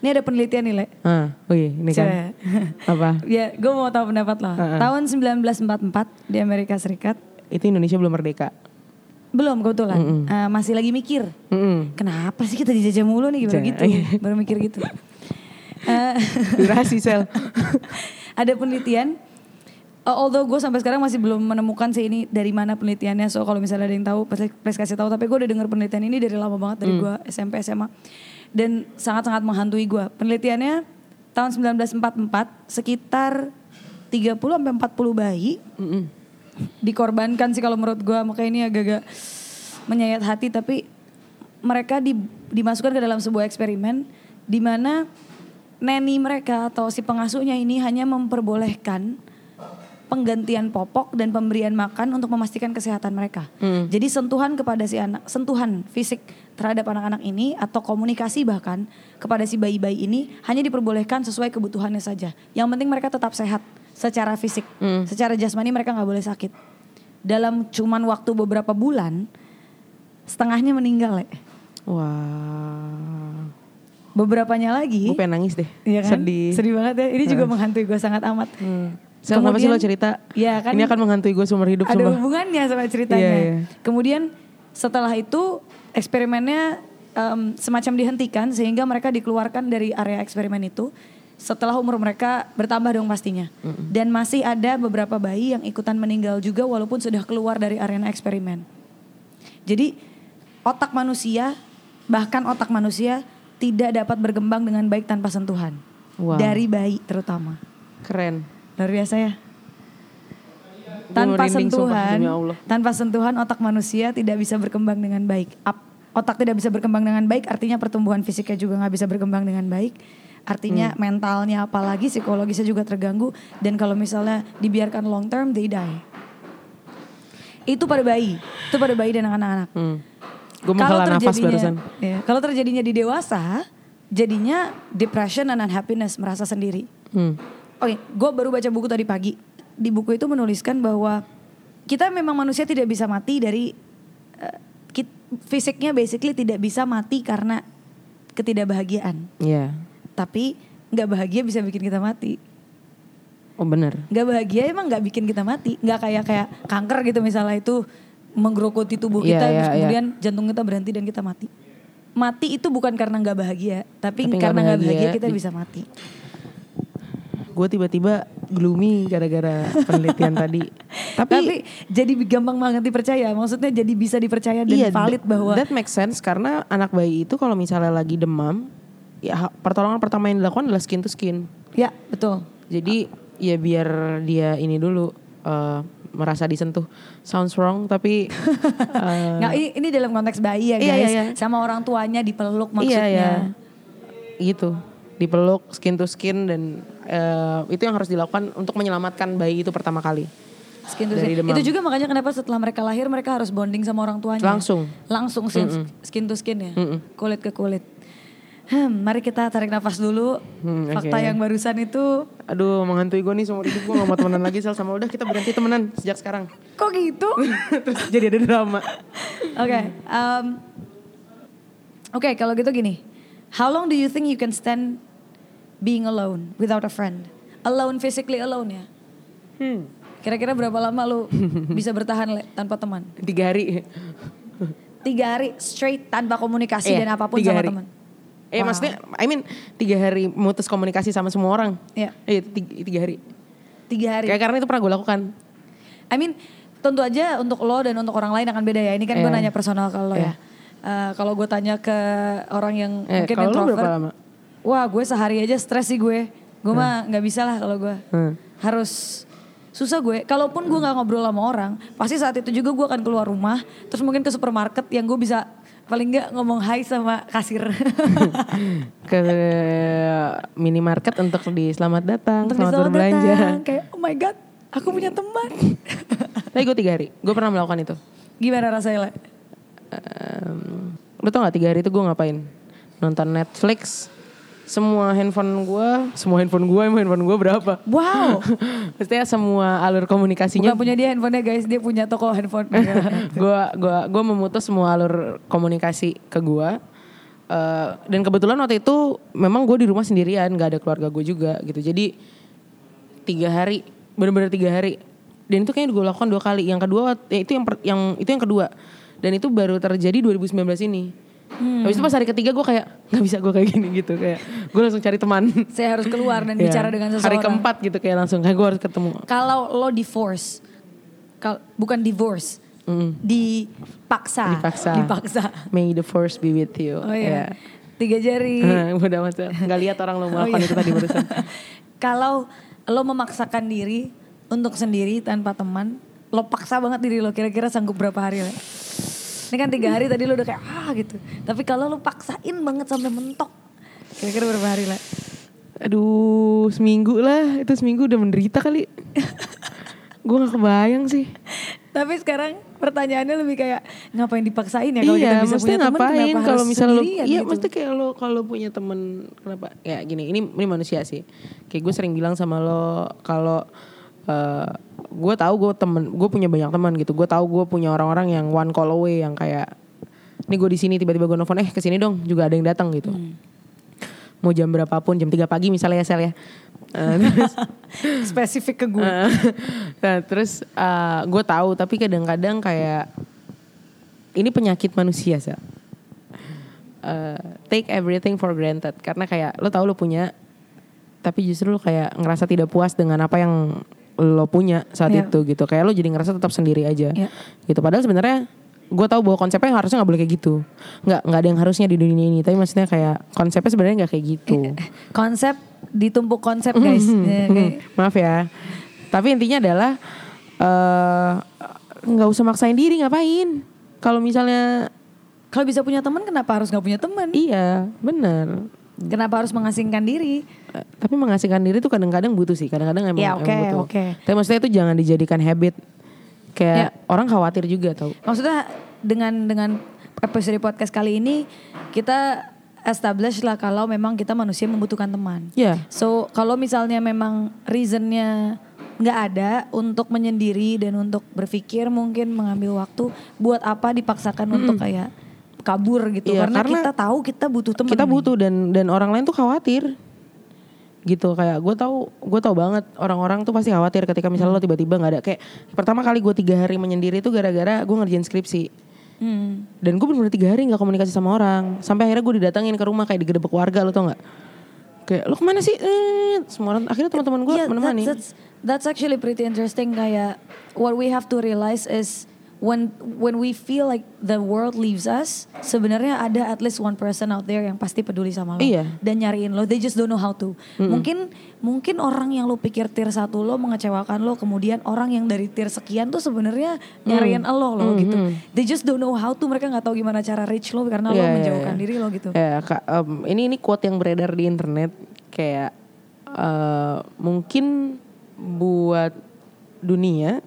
Ini ada penelitian nih, Le. ah oh iya ini kan apa ya, gue mau tahu pendapat lo. Heeh. Tahun 1944 di Amerika Serikat, itu Indonesia belum merdeka belum kebetulan, Eh, masih lagi mikir. Mm-mm. Kenapa sih kita dijajah mulu nih baru gitu, baru mikir gitu. Eh, durasi sel ada penelitian. Uh, although gue sampai sekarang masih belum menemukan sih ini dari mana penelitiannya. So kalau misalnya ada yang tahu, please, please kasih tahu. Tapi gue udah dengar penelitian ini dari lama banget dari gue SMP SMA dan sangat-sangat menghantui gue. Penelitiannya tahun 1944 sekitar 30 sampai 40 bayi Mm-mm. dikorbankan sih kalau menurut gue makanya ini agak-agak menyayat hati tapi mereka di- dimasukkan ke dalam sebuah eksperimen di mana neni mereka atau si pengasuhnya ini hanya memperbolehkan penggantian popok dan pemberian makan untuk memastikan kesehatan mereka. Hmm. Jadi sentuhan kepada si anak, sentuhan fisik terhadap anak-anak ini atau komunikasi bahkan kepada si bayi-bayi ini hanya diperbolehkan sesuai kebutuhannya saja. Yang penting mereka tetap sehat secara fisik, Hmm. secara jasmani mereka nggak boleh sakit. Dalam cuman waktu beberapa bulan, setengahnya meninggal. Le. wah Beberapanya lagi, gue pengen nangis deh Iya kan? sedih Sedih banget ya. Ini juga menghantui gue sangat amat. Hmm. Sel, kenapa sih lo cerita Iya kan? ini akan menghantui gue seumur hidup Ada sumpah hubungannya sama ceritanya. Iya, iya. Kemudian setelah itu eksperimennya em, semacam dihentikan sehingga mereka dikeluarkan dari area eksperimen itu setelah umur mereka bertambah dong pastinya. Dan masih ada beberapa bayi yang ikutan meninggal juga walaupun sudah keluar dari arena eksperimen. Jadi otak manusia bahkan otak manusia tidak dapat berkembang dengan baik tanpa sentuhan. Wow. Dari bayi terutama. keren Luar biasa ya. Tanpa sumpah, sentuhan, tanpa sentuhan otak manusia tidak bisa berkembang dengan baik. Otak tidak bisa berkembang dengan baik, artinya pertumbuhan fisiknya juga nggak bisa berkembang dengan baik. Artinya Hmm. mentalnya apalagi psikologisnya juga terganggu dan kalau misalnya dibiarkan long term they die. Itu pada bayi, itu pada bayi dan anak-anak. hmm. gue menghela nafas barusan ya, kalau terjadinya di dewasa, jadinya depression dan unhappiness, merasa sendiri. hmm. Oke, gue baru baca buku tadi pagi. Di buku itu menuliskan bahwa kita memang manusia tidak bisa mati dari eh, kit- fisiknya basically tidak bisa mati karena ketidakbahagiaan. Iya Tapi nggak bahagia bisa bikin kita mati. oh bener Nggak bahagia emang nggak bikin kita mati. Nggak kayak kayak kanker gitu misalnya itu menggerogoti tubuh Iya, kita, iya, terus iya. kemudian jantung kita berhenti dan kita mati. Mati itu bukan karena nggak bahagia, tapi, Tapi karena nggak bahagia, bahagia kita bisa mati. Gue tiba-tiba gloomy gara-gara penelitian tadi tapi, Tapi, jadi gampang banget dipercaya. Maksudnya jadi bisa dipercaya dan valid that- bahwa that makes sense karena anak bayi itu kalau misalnya lagi demam ya pertolongan pertama yang dilakukan adalah skin to skin ya betul. jadi ya biar dia ini dulu eh, merasa disentuh sounds wrong tapi eh, Nggak, ini dalam konteks bayi ya Iya, guys. iya, iya. Sama orang tuanya dipeluk iya maksudnya. ya gitu dipeluk skin to skin dan eh, itu yang harus dilakukan untuk menyelamatkan bayi itu pertama kali Skin to Dari skin. demam. Itu juga makanya kenapa setelah mereka lahir mereka harus bonding sama orang tuanya. Langsung. Langsung skin, skin to skin ya. Mm-mm. Kulit ke kulit. Hmm, mari kita tarik nafas dulu. Hmm, Fakta oke. yang barusan itu aduh menghantui gue nih seumur hidup gue gak mau temenan lagi sel sama udah kita berhenti temenan sejak sekarang kok gitu? terus jadi ada drama Oke, um, oke kalau gitu gini, how long do you think you can stand being alone without a friend? Alone physically alone ya. hmm. Kira-kira berapa lama lu bisa bertahan Le, tanpa teman? tiga hari Tiga hari straight tanpa komunikasi Iya, dan apa pun sama teman. Eh Wow. maksudnya, I mean tiga hari mutus komunikasi sama semua orang. Iya. Iya tiga, tiga hari. Tiga hari. Kayak karena itu pernah gue lakukan. I mean tentu aja untuk lo dan untuk orang lain akan beda ya. Ini kan gue Iya. nanya personal lo ya. Iya. Eh, kalau gue tanya ke orang yang Eh, mungkin kalau lo introvert, berapa lama? Wah gue sehari aja stres sih gue. Gue mah nggak bisa lah kalau gue. Hmm. Harus susah gue. Kalaupun gue nggak ngobrol sama orang, pasti saat itu juga gue akan keluar rumah, terus mungkin ke supermarket yang gue bisa paling nggak ngomong hai sama kasir. Ke minimarket untuk di selamat datang, Untuk selamat selamat berbelanja. datang. Kayak oh my god, aku punya teman. Tapi gue tiga hari, gue pernah melakukan itu. Gimana rasanya? Le? Lo tau gak tiga hari itu gue ngapain? Nonton Netflix, semua handphone gue, semua handphone gue, emang handphone gue berapa? Wow. Maksudnya semua alur komunikasinya. Bukan punya dia handphonenya guys, dia punya toko handphone. gue gua gua memutus semua alur komunikasi ke gue Eh, dan kebetulan waktu itu memang gue di rumah sendirian nggak ada keluarga gue juga gitu. Jadi tiga hari bener-bener tiga hari. Dan itu kayaknya gue lakukan dua kali. Yang kedua ya itu yang per- yang itu yang kedua. Dan itu baru terjadi 2019 ini Habis itu pas hari ketiga gue kayak nggak bisa gue kayak gini gitu kayak gue langsung cari teman Saya harus keluar dan Ya. bicara dengan seseorang. hari keempat gitu kayak langsung kayak gue harus ketemu Kalau lo divorce, kal bukan divorce, Mm. dipaksa. Dipaksa. Dipaksa. May the force be with you Oh Ya. iya. Tiga jari. Udah mas, nggak lihat orang lo Oh melakukan iya. itu tadi barusan. Kalau lo memaksakan diri untuk sendiri tanpa teman, lo paksa banget diri lo. Kira-kira sanggup berapa hari? Le? Ini kan tiga hari tadi lo udah kayak ah gitu. Tapi kalau lo paksain banget sampai mentok, kira-kira berapa hari lah? Aduh, seminggu lah. Itu seminggu udah menderita kali. gue gak kebayang sih. Tapi sekarang pertanyaannya lebih kayak ngapain dipaksain ya kalau iya, kita bisa punya teman ngapain kalau misalnya lo, iya, gitu? maksudnya kayak lo kalau punya temen kenapa? Ya gini, ini ini manusia sih. Kayak gue sering bilang sama lo kalau eh gue tahu gue temen, gue punya banyak teman gitu. Gue tahu gue punya orang-orang yang one call away yang kayak, ini gue di sini tiba-tiba gue nelfon, eh ke sini dong, juga ada yang datang gitu. Mau jam berapapun, jam 3 pagi misalnya ya Sel ya. Eh, terus spesifik ke gue. Eh, nah terus gue tahu tapi kadang-kadang kayak ini penyakit manusia sih. take everything for granted karena kayak lo tahu lo punya tapi justru lo kayak ngerasa tidak puas dengan apa yang lo punya saat Iya. itu gitu kayak lo jadi ngerasa tetap sendiri aja Iya. gitu padahal sebenarnya gue tahu bahwa konsepnya harusnya nggak boleh kayak gitu nggak nggak ada yang harusnya di dunia ini tapi maksudnya kayak konsepnya sebenarnya nggak kayak gitu Konsep ditumpuk konsep guys. Ya, kayak- Maaf ya. Tapi intinya adalah eh, nggak usah maksain diri ngapain. Kalau misalnya Kalau bisa punya teman kenapa harus nggak punya teman? iya, bener. Kenapa harus mengasingkan diri? Eh, Tapi mengasihkan diri tuh kadang-kadang butuh sih. Kadang-kadang emang, Ya, emang oke, butuh. oke. Tapi maksudnya itu jangan dijadikan habit. Kayak orang khawatir juga tau. Maksudnya dengan dengan episode podcast kali ini kita establish lah kalau memang kita manusia membutuhkan teman. Iya. So kalau misalnya memang reasonnya nggak ada untuk menyendiri dan untuk berpikir mungkin mengambil waktu buat apa dipaksakan untuk kayak kabur gitu Iya, karena, karena kita tahu kita butuh teman. Kita butuh dan dan orang lain tuh khawatir. Gitu kayak gue tahu gue tahu banget orang-orang tuh pasti khawatir ketika misalnya lo tiba-tiba nggak ada kayak pertama kali gue tiga hari menyendiri itu gara-gara gue ngerjain skripsi. Hmm. Dan gue bener-bener tiga hari nggak komunikasi sama orang. Sampai akhirnya gue didatengin ke rumah kayak digedebek warga lo tau nggak? Kayak lo ke mana sih? Eh, semua orang akhirnya teman-teman gue Yeah, menemani. That's, that's that's actually pretty interesting kayak what we have to realize is when when we feel like the world leaves us, sebenarnya ada at least one person out there yang pasti peduli sama lo Iya. dan nyariin lo. They just don't know how to. Mungkin mungkin orang yang lo pikir tier satu lo mengecewakan lo, kemudian orang yang dari tier sekian tuh sebenarnya nyariin lo lo gitu. They just don't know how to. Mereka nggak tahu gimana cara reach lo karena lo Iya, iya, menjauhkan iya. diri lo gitu. Ya, Kak, em, ini ini quote yang beredar di internet kayak eh, mungkin buat dunia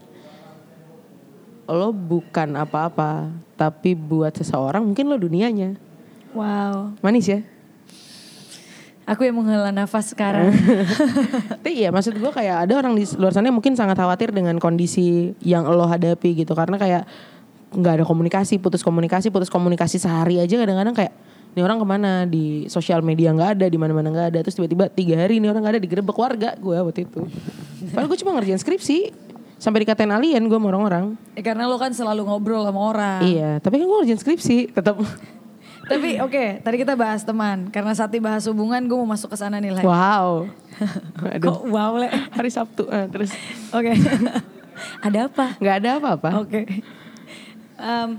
lo bukan apa-apa, tapi buat seseorang mungkin lo dunianya. Wow. Manis ya? Aku yang menghela nafas sekarang. Tapi iya maksud gue kayak ada orang di luar sana yang mungkin sangat khawatir dengan kondisi yang lo hadapi gitu karena kayak nggak ada komunikasi, putus komunikasi, putus komunikasi sehari aja kadang-kadang kayak ini orang ke mana di sosial media nggak ada, di mana-mana nggak ada, terus tiba-tiba tiga hari ini orang nggak ada digerebek warga gue waktu itu. Padahal gue cuma ngerjain skripsi sampai dikatain alien gue sama orang-orang. Ya, karena lo kan selalu ngobrol sama orang. Iya, tapi kan gue ngerjain skripsi tetap. Tapi oke, tadi kita bahas teman. Karena Sati bahas hubungan, gue mau masuk ke sana nih, Le. wow. Aduh, Kok wow, Le? hari Sabtu ah, terus Oke. Ada apa? nggak ada apa-apa. Oke. Em,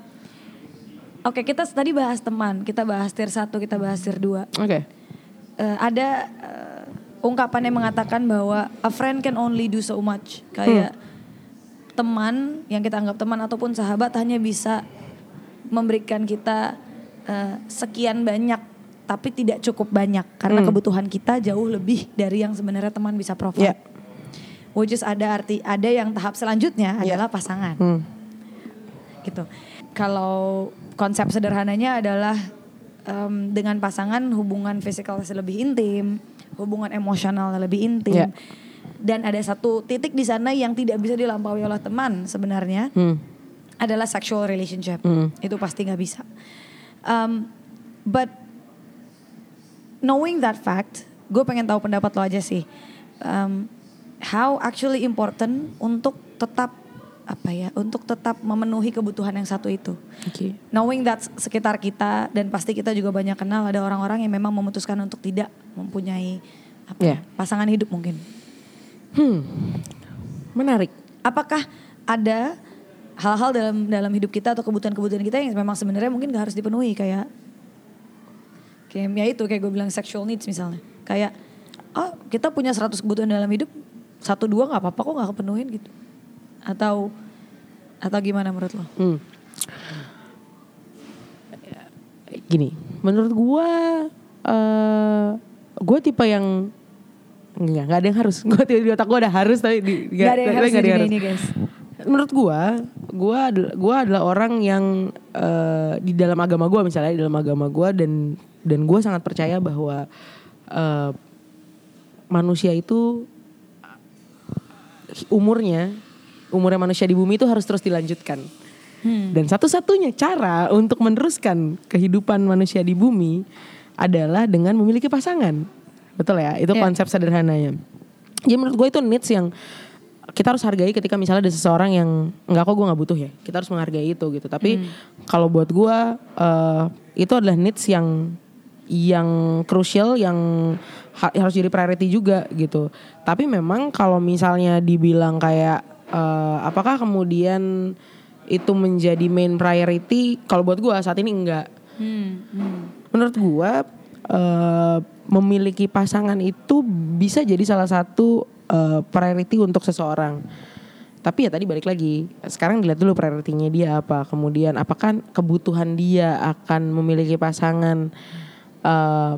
Oke, kita tadi bahas teman. Kita bahas tier 1, kita bahas tier 2. Oke. Eh, ada eh, ungkapan yang mengatakan bahwa a friend can only do so much. Kayak teman yang kita anggap teman ataupun sahabat hanya bisa memberikan kita eh, sekian banyak tapi tidak cukup banyak karena Hmm. kebutuhan kita jauh lebih dari yang sebenarnya teman bisa provide. Ya. Which is ada arti ada yang tahap selanjutnya adalah pasangan Hmm. gitu. Kalau konsep sederhananya adalah em, dengan pasangan hubungan fisikal lebih intim, hubungan emosional lebih intim. Ya. Dan ada satu titik di sana yang tidak bisa dilampaui oleh teman sebenarnya Hmm. adalah sexual relationship. Hmm. Itu pasti nggak bisa. Um, but knowing that fact, gue pengen tahu pendapat lo aja sih. Um, how actually important untuk tetap apa ya, untuk tetap memenuhi kebutuhan yang satu itu. Oke. Knowing that sekitar kita dan pasti kita juga banyak kenal ada orang-orang yang memang memutuskan untuk tidak mempunyai apa ya, Yeah. pasangan hidup mungkin. Hmm. Menarik. Apakah ada hal-hal dalam dalam hidup kita atau kebutuhan-kebutuhan kita yang memang sebenarnya mungkin gak harus dipenuhi kayak kayak ya itu kayak gue bilang sexual needs misalnya. Kayak oh kita punya 100 kebutuhan dalam hidup satu dua nggak apa-apa kok nggak kepenuhin gitu. Atau atau gimana menurut lo? Hmm. Gini, menurut gua eh gua tipe yang enggak enggak ada yang harus. Gua di otak gua ada harus tapi di Gak ada yang harus ada yang ini harus. guys. Menurut gua, gua adalah gua adalah orang yang eh, di dalam agama gua misalnya di dalam agama gua dan dan gua sangat percaya bahwa eh, manusia itu umurnya umurnya manusia di bumi itu harus terus dilanjutkan. Hmm. Dan satu-satunya cara untuk meneruskan kehidupan manusia di bumi adalah dengan memiliki pasangan. Betul ya? Itu Iya. konsep sederhananya. Jadi menurut gue itu needs yang kita harus hargai ketika misalnya ada seseorang yang enggak kok gue nggak butuh ya. Kita harus menghargai itu gitu. Tapi kalau buat gue eh, itu adalah needs yang yang krusial yang ha- harus jadi priority juga gitu. Tapi memang kalau misalnya dibilang kayak eh, apakah kemudian itu menjadi main priority? Kalau buat gua saat ini enggak. Hmm. hmm. Menurut gua eh, memiliki pasangan itu bisa jadi salah satu eh, priority untuk seseorang. Tapi ya tadi balik lagi, sekarang dilihat dulu prioritinya dia apa. Kemudian apakah kebutuhan dia akan memiliki pasangan eh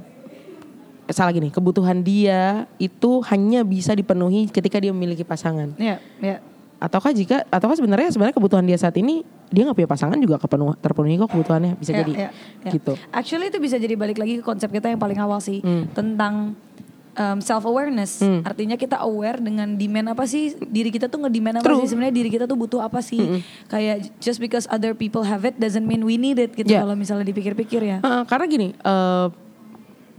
salah gini, kebutuhan dia itu hanya bisa dipenuhi ketika dia memiliki pasangan. Ya, ya. Ataukah jika ataukah sebenarnya sebenarnya kebutuhan dia saat ini dia nggak punya pasangan juga kepenuh terpenuhi kok kebutuhannya bisa Ya, jadi ya, ya. gitu. Actually itu bisa jadi balik lagi ke konsep kita yang paling awal sih Hmm. tentang self awareness. Hmm. Artinya kita aware dengan demand apa sih diri kita tuh nge-demand apa True. sih sebenarnya diri kita tuh butuh apa sih? Kayak just because other people have it doesn't mean we need it gitu Ya. kalau misalnya dipikir-pikir ya. Heeh, karena gini,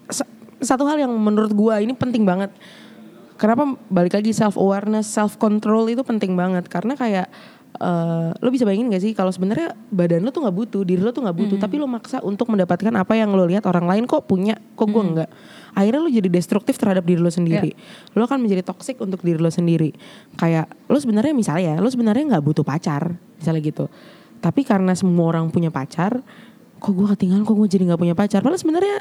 sa- satu hal yang menurut gua ini penting banget. Kenapa balik lagi self awareness, self control itu penting banget karena kayak eh, lo bisa bayangin gak sih kalau sebenarnya badan lo tuh nggak butuh, diri lo tuh nggak butuh, tapi lo maksa untuk mendapatkan apa yang lo lihat orang lain kok punya, kok gua nggak. Akhirnya lo jadi destruktif terhadap diri lo sendiri. Lo akan menjadi toxic untuk diri lo sendiri. Kayak lo sebenarnya misalnya ya, lo sebenarnya nggak butuh pacar, misalnya gitu. Tapi karena semua orang punya pacar, kok gue ketinggalan, kok gue jadi nggak punya pacar. Padahal sebenarnya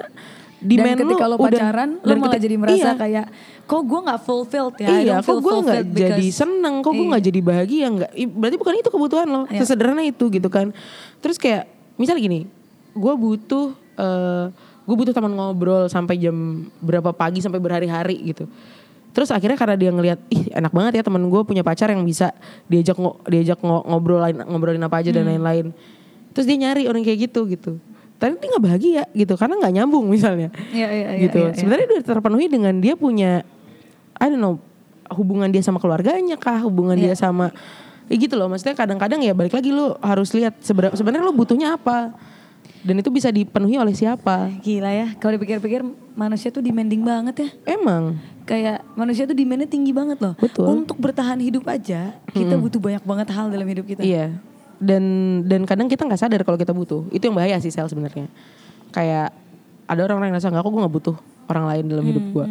demand dan ketika lo udah- pacaran, lo dan malah ketika- jadi merasa iya, kayak, kok gue nggak fulfilled ya? Iya, kok gue nggak jadi seneng, kok gue Iya. nggak jadi bahagia, nggak? Berarti bukan itu kebutuhan lo, Iya. sesederhana itu gitu kan. Terus kayak, misal gini, gue butuh, gue butuh teman ngobrol sampai jam berapa pagi sampai berhari-hari gitu. Terus akhirnya karena dia ngelihat, ih enak banget ya teman gue punya pacar yang bisa diajak ngo- diajak ngo- ngobrolin ngobrolin apa aja Hmm. dan lain-lain. Terus dia nyari orang kayak gitu gitu. Tapi dia nggak bahagia gitu karena nggak nyambung misalnya Iya, iya, iya, gitu. iya, iya. Sebenarnya udah terpenuhi dengan dia punya I don't know hubungan dia sama keluarganya kah, hubungan Iya. dia sama ya gitu loh. Maksudnya kadang-kadang ya balik lagi lu harus lihat sebenarnya lu butuhnya apa. Dan itu bisa dipenuhi oleh siapa. Gila ya, kalau dipikir-pikir manusia tuh demanding banget ya. Emang Kayak manusia tuh demandnya tinggi banget loh. Betul. Untuk bertahan hidup aja, kita butuh banyak banget hal dalam hidup kita. Iya. Dan dan kadang kita nggak sadar kalau kita butuh. Itu yang bahaya sih sel sebenarnya. Kayak ada orang-orang yang ngerasa nggak kok gue nggak butuh orang lain dalam hidup gue.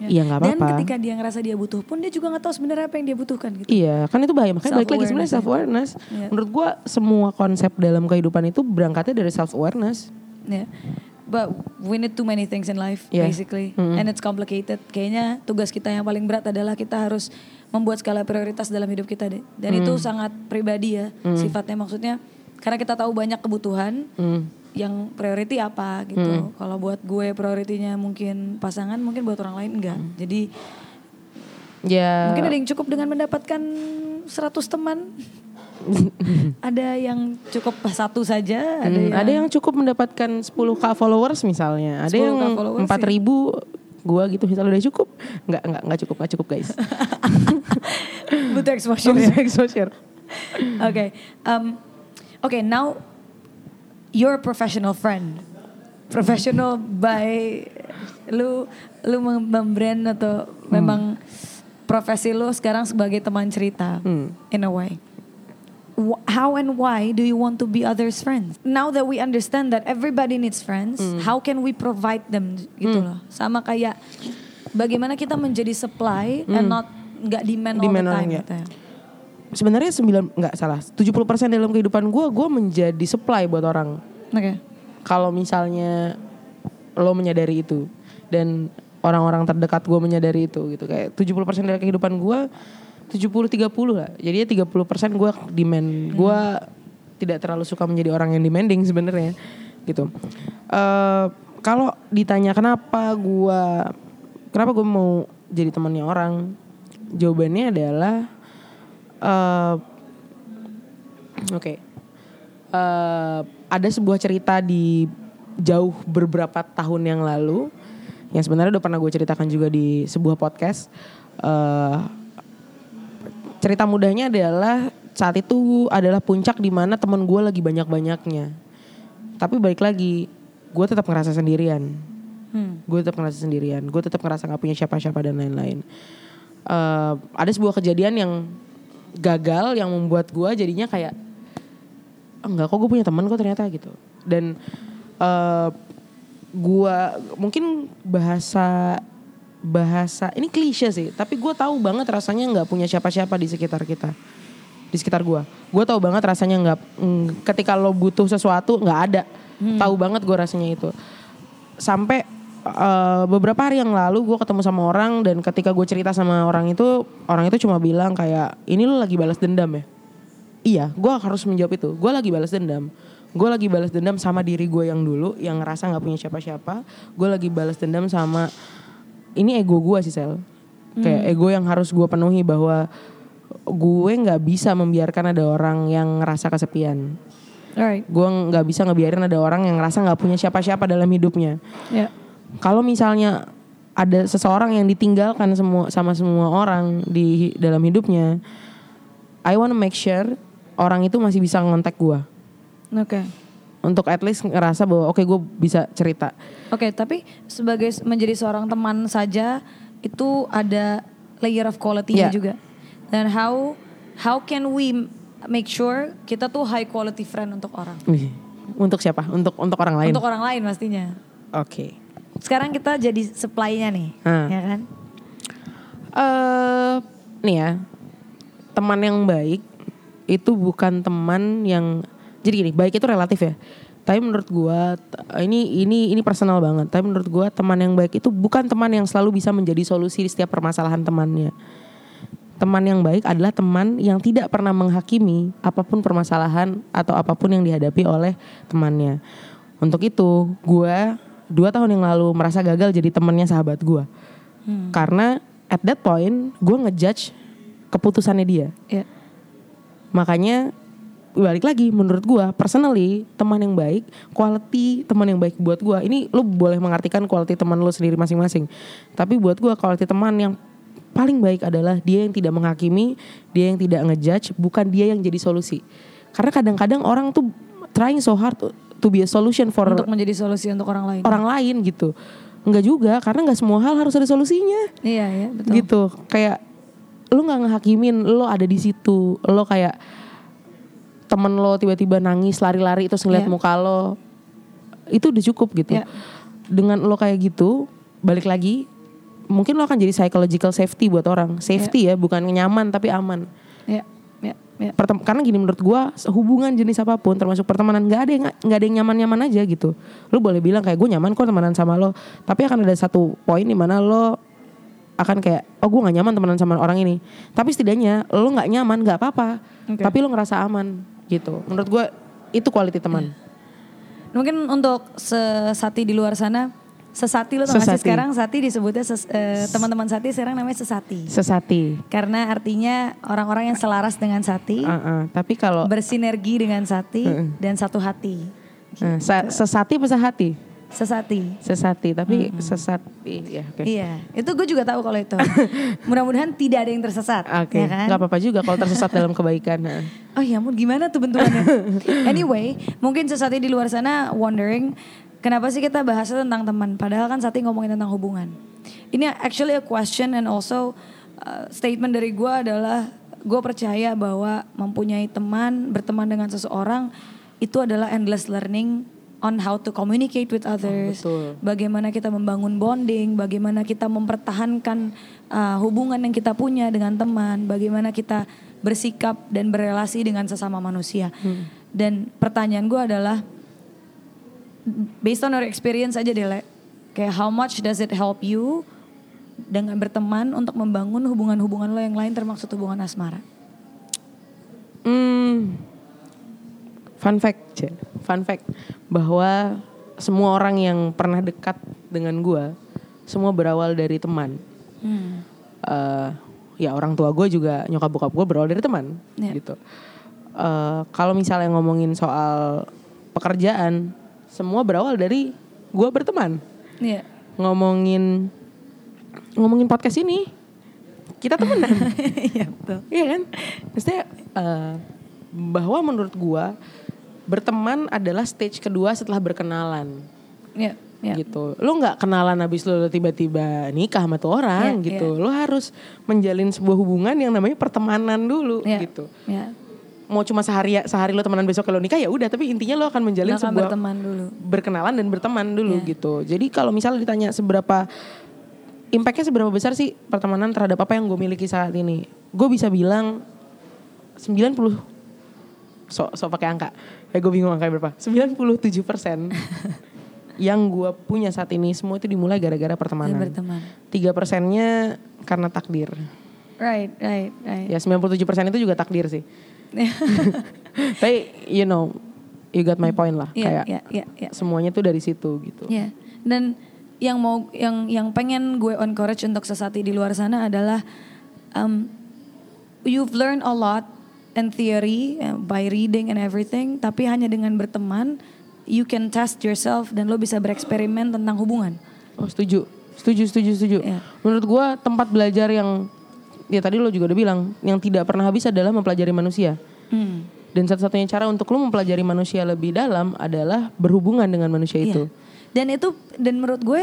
Ya. Iya nggak Dan apa-apa. ketika dia ngerasa dia butuh pun dia juga nggak tahu sebenarnya apa yang dia butuhkan gitu. Iya, kan itu bahaya. Makanya balik lagi sebenarnya self awareness. Iya. Menurut gua semua konsep dalam kehidupan itu berangkatnya dari self awareness. Ya. But we need too many things in life Yeah. basically. Mm-mm. And it's complicated. Kayaknya tugas kita yang paling berat adalah kita harus membuat skala prioritas dalam hidup kita deh. Dan itu sangat pribadi ya sifatnya maksudnya karena kita tahu banyak kebutuhan Hmm. yang priority apa gitu. Kalau buat gue prioritinya mungkin pasangan, mungkin buat orang lain enggak. Jadi Ya. mungkin ada yang cukup dengan mendapatkan 100 teman. ada yang cukup satu saja, ada Hmm, yang ada yang cukup mendapatkan 10k followers misalnya. Ada 10K yang followers, 4000 gua gitu misalnya udah cukup. Enggak, enggak, enggak cukup, enggak cukup guys. butuh exposure ya. Exposure. Okay. Um, okay, now you're a professional friend. Professional by lu lu mem- membrand atau memang profesi lu sekarang sebagai teman cerita Hmm. in a way. How and why do you want to be others' friends? Now that we understand that everybody needs friends, Hmm. how can we provide them gitu loh. Sama kayak bagaimana kita menjadi supply and not nggak demand, Hmm. Demand all the time gitu ya. Sebenarnya 9 enggak salah. 70% dalam kehidupan gua gua menjadi supply buat orang. Oke. kalau misalnya lo menyadari itu dan orang-orang terdekat gue menyadari itu gitu kayak 70% dari kehidupan gue 70-30 lah. Jadinya 30% gue demand. Gue tidak terlalu suka menjadi orang yang demanding sebenarnya gitu. Eh kalau ditanya kenapa gue kenapa gue mau jadi temannya orang jawabannya adalah eh oke eh, ada sebuah cerita di jauh beberapa tahun yang lalu yang sebenarnya udah pernah gue ceritakan juga di sebuah podcast. Eh, cerita mudahnya adalah saat itu adalah puncak di mana temen gue lagi banyak-banyaknya. Tapi balik lagi, gue tetap ngerasa sendirian. Hmm. Gue tetap ngerasa sendirian. Gue tetap ngerasa nggak punya siapa-siapa dan lain-lain. Eh, ada sebuah kejadian yang gagal yang membuat gue jadinya kayak enggak kok gue punya teman kok ternyata gitu dan eh gua mungkin bahasa bahasa ini klise sih tapi gue tahu banget rasanya nggak punya siapa-siapa di sekitar kita di sekitar gua. Gue tahu banget rasanya nggak mm, ketika lo butuh sesuatu nggak ada. Tahu banget gue rasanya itu. Sampai eh, beberapa hari yang lalu gue ketemu sama orang dan ketika gue cerita sama orang itu orang itu cuma bilang kayak ini lo lagi balas dendam ya? Iya gue harus menjawab itu. Gue lagi balas dendam. Gue lagi balas dendam sama diri gue yang dulu yang ngerasa nggak punya siapa-siapa. Gue lagi balas dendam sama ini ego gue sih sel kayak ego yang harus gue penuhi bahwa gue nggak bisa membiarkan ada orang yang ngerasa kesepian Alright. gue nggak bisa ngebiarin ada orang yang ngerasa nggak punya siapa-siapa dalam hidupnya Ya. kalau misalnya ada seseorang yang ditinggalkan semua sama semua orang di dalam hidupnya I wanna make sure orang itu masih bisa ngontak gue Oke. Untuk at least ngerasa bahwa oke gue bisa cerita Oke, tapi sebagai menjadi seorang teman saja itu ada layer of quality-nya Yeah. juga. Dan how how can we make sure kita tuh high quality friend untuk orang? Untuk siapa untuk untuk orang lain Untuk orang lain pastinya. oke Sekarang kita jadi supply-nya nih, Hmm. ya kan? eh nih ya teman yang baik itu bukan teman yang jadi gini baik itu relatif ya. Tapi menurut gua t- ini ini ini personal banget. Tapi menurut gua teman yang baik itu bukan teman yang selalu bisa menjadi solusi di setiap permasalahan temannya. Teman yang baik adalah teman yang tidak pernah menghakimi apa pun permasalahan atau apa pun yang dihadapi oleh temannya. Untuk itu gua dua tahun yang lalu merasa gagal jadi temannya sahabat gua. Karena at that point gua ngejudge keputusannya dia. Ya. Makanya balik lagi menurut gua personally teman yang baik, quality teman yang baik buat gua. Ini lu boleh mengartikan quality teman lu sendiri masing-masing. Tapi buat gua quality teman yang paling baik adalah dia yang tidak menghakimi, dia yang tidak ngejudge, bukan dia yang jadi solusi. Karena kadang-kadang orang tuh trying so hard to, to be a solution for Untuk menjadi solusi untuk orang lain. orang lain gitu. Enggak juga karena nggak semua hal harus ada solusinya Iya ya betul. gitu kayak lu nggak ngehakimin lo ada di situ lo kayak temen lo tiba-tiba nangis lari-lari terus ngeliat Iya. muka lo itu udah cukup gitu. Iya. dengan lo kayak gitu balik lagi mungkin lo akan jadi psychological safety buat orang. Safety ya bukan nyaman tapi aman. Ya, ya, ya. Pertem- karena gini menurut gua hubungan jenis apa pun termasuk pertemanan nggak ada yang nggak ada yang nyaman-nyaman aja gitu. Lu boleh bilang kayak gue nyaman kok temenan sama lo. Tapi akan ada satu poin di mana lo akan kayak oh gue nggak nyaman temenan sama orang ini. Tapi setidaknya lo nggak nyaman nggak apa-apa. Oke. tapi lo ngerasa aman gitu. Menurut gua itu quality teman. Mungkin untuk sesati di luar sana, sesati lo tau sih sekarang? Sati disebutnya ses- eh, teman-teman sati sekarang namanya sesati. sesati. Karena artinya orang-orang yang selaras dengan sati, Uh-uh. tapi kalau bersinergi dengan sati dan satu hati. uh, sa- sesati apa sehati Sesati. sesati tapi sesati ya oke Iya, itu gue juga tahu kalau itu. Mudah-mudahan tidak ada yang tersesat, Oke, ya kan? nggak apa-apa juga kalau tersesat dalam kebaikan. Oh ya ampun gimana tuh bentukannya? anyway, mungkin sesati di luar sana wondering kenapa sih kita bahasnya tentang teman padahal kan Sati ngomongin tentang hubungan. Ini actually a question and also uh, statement dari gue adalah gue percaya bahwa mempunyai teman, berteman dengan seseorang itu adalah endless learning on how to communicate with others, betul. bagaimana kita membangun bonding, bagaimana kita mempertahankan uh, hubungan yang kita punya dengan teman, bagaimana kita bersikap dan berelasi dengan sesama manusia. Dan pertanyaan gue adalah, based on your experience aja deh, Le. kayak how much does it help you dengan berteman untuk membangun hubungan-hubungan lo yang lain termasuk hubungan asmara? Hmm, fun fact, fun fact bahwa semua orang yang pernah dekat dengan gua semua berawal dari teman. Hmm. Eh, ya orang tua gue juga nyokap bokap gue berawal dari teman, Iya. gitu. Eh, Kalau misalnya ngomongin soal pekerjaan, semua berawal dari gua berteman. Iya. Ngomongin ngomongin podcast ini, kita temenan. Iya betul. Iya kan? Maksudnya eh, bahwa menurut gua berteman adalah stage kedua setelah berkenalan Iya. Iya. gitu. Lo nggak kenalan habis lo tiba-tiba nikah sama tuh orang Iya, gitu. Lo harus menjalin sebuah hubungan yang namanya pertemanan dulu Iya. gitu. Iya. Mau cuma sehari sehari lo temenan besok kalau nikah ya udah, tapi intinya lo akan menjalin akan sebuah berteman dulu. berkenalan dan berteman dulu Iya. gitu. Jadi kalau misalnya ditanya seberapa impactnya seberapa besar sih pertemanan terhadap apa yang gue miliki saat ini? Gue bisa bilang 90 so so pakai angka. Ya gue bingung angka berapa. 97 persen yang gue punya saat ini semua itu dimulai gara-gara pertemanan. berteman. Tiga persennya karena takdir. Right, right, right. Ya 97 persen itu juga takdir sih. Tapi you know, you got my point lah. Iya, Kayak iya, iya, iya. semuanya tuh dari situ gitu. Iya. Dan yang mau yang yang pengen gue encourage untuk sesati di luar sana adalah um, you've learned a lot in theory uh, by reading and everything, tapi hanya dengan berteman you can test yourself dan lo bisa bereksperimen tentang hubungan. Oh setuju, setuju, setuju, setuju. Iya. Menurut gua tempat belajar yang ya tadi lo juga udah bilang yang tidak pernah habis adalah mempelajari manusia. Hmm. Dan satu-satunya cara untuk lo mempelajari manusia lebih dalam adalah berhubungan dengan manusia Iya. itu. Dan itu dan menurut gue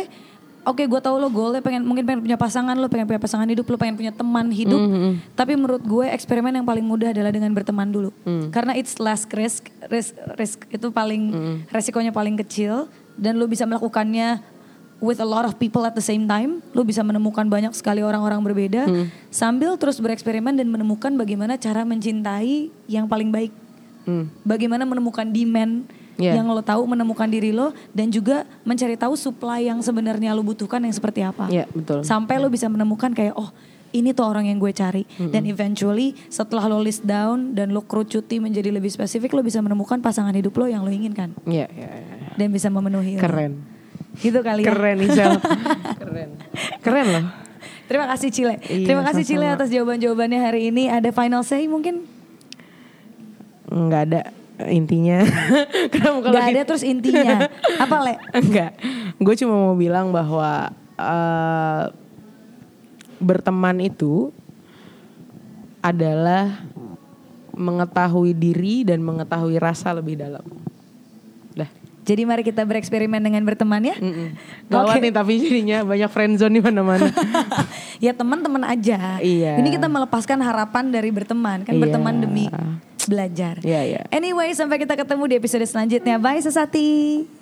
Oke, gue tahu lo goalnya pengen mungkin pengen punya pasangan, lo pengen punya pasangan hidup, lo pengen punya teman hidup. Mm-hmm. Tapi menurut gue eksperimen yang paling mudah adalah dengan berteman dulu, Mm. karena it's less risk, risk, risk itu paling resikonya paling kecil dan lo bisa melakukannya with a lot of people at the same time. Lo bisa menemukan banyak sekali orang-orang berbeda Hmm. sambil terus bereksperimen dan menemukan bagaimana cara mencintai yang paling baik. Hmm. Bagaimana menemukan demand Yeah. yang lo tahu, menemukan diri lo dan juga mencari tahu supply yang sebenarnya lo butuhkan yang seperti apa. Iya, betul. Sampai lo bisa menemukan kayak oh ini tuh orang yang gue cari dan eventually setelah lo list down dan lo kerucuti menjadi lebih spesifik lo bisa menemukan pasangan hidup lo yang lo inginkan Iya, iya, iya. dan bisa memenuhi lo. Keren. Gitu kali ya. Keren Isel. Keren. Keren loh. Terima kasih Cile. Iya, Terima kasih Cile sama-sama. atas jawaban-jawabannya hari ini. Ada final say mungkin? Enggak ada intinya. Kenapa kalau Gak ada di- terus intinya. Apa Le? Enggak. Gue cuma mau bilang bahwa eh, berteman itu adalah mengetahui diri dan mengetahui rasa lebih dalam. Dah. Jadi mari kita bereksperimen dengan berteman ya. Mm-mm. Gawat Oke. nih tapi jadinya banyak friendzone di mana-mana. ya teman-teman aja. Iya. Ini kita melepaskan harapan dari berteman. Kan Iya. berteman demi belajar. Iya, iya. Anyway, sampai kita ketemu di episode selanjutnya. Bye Sesati.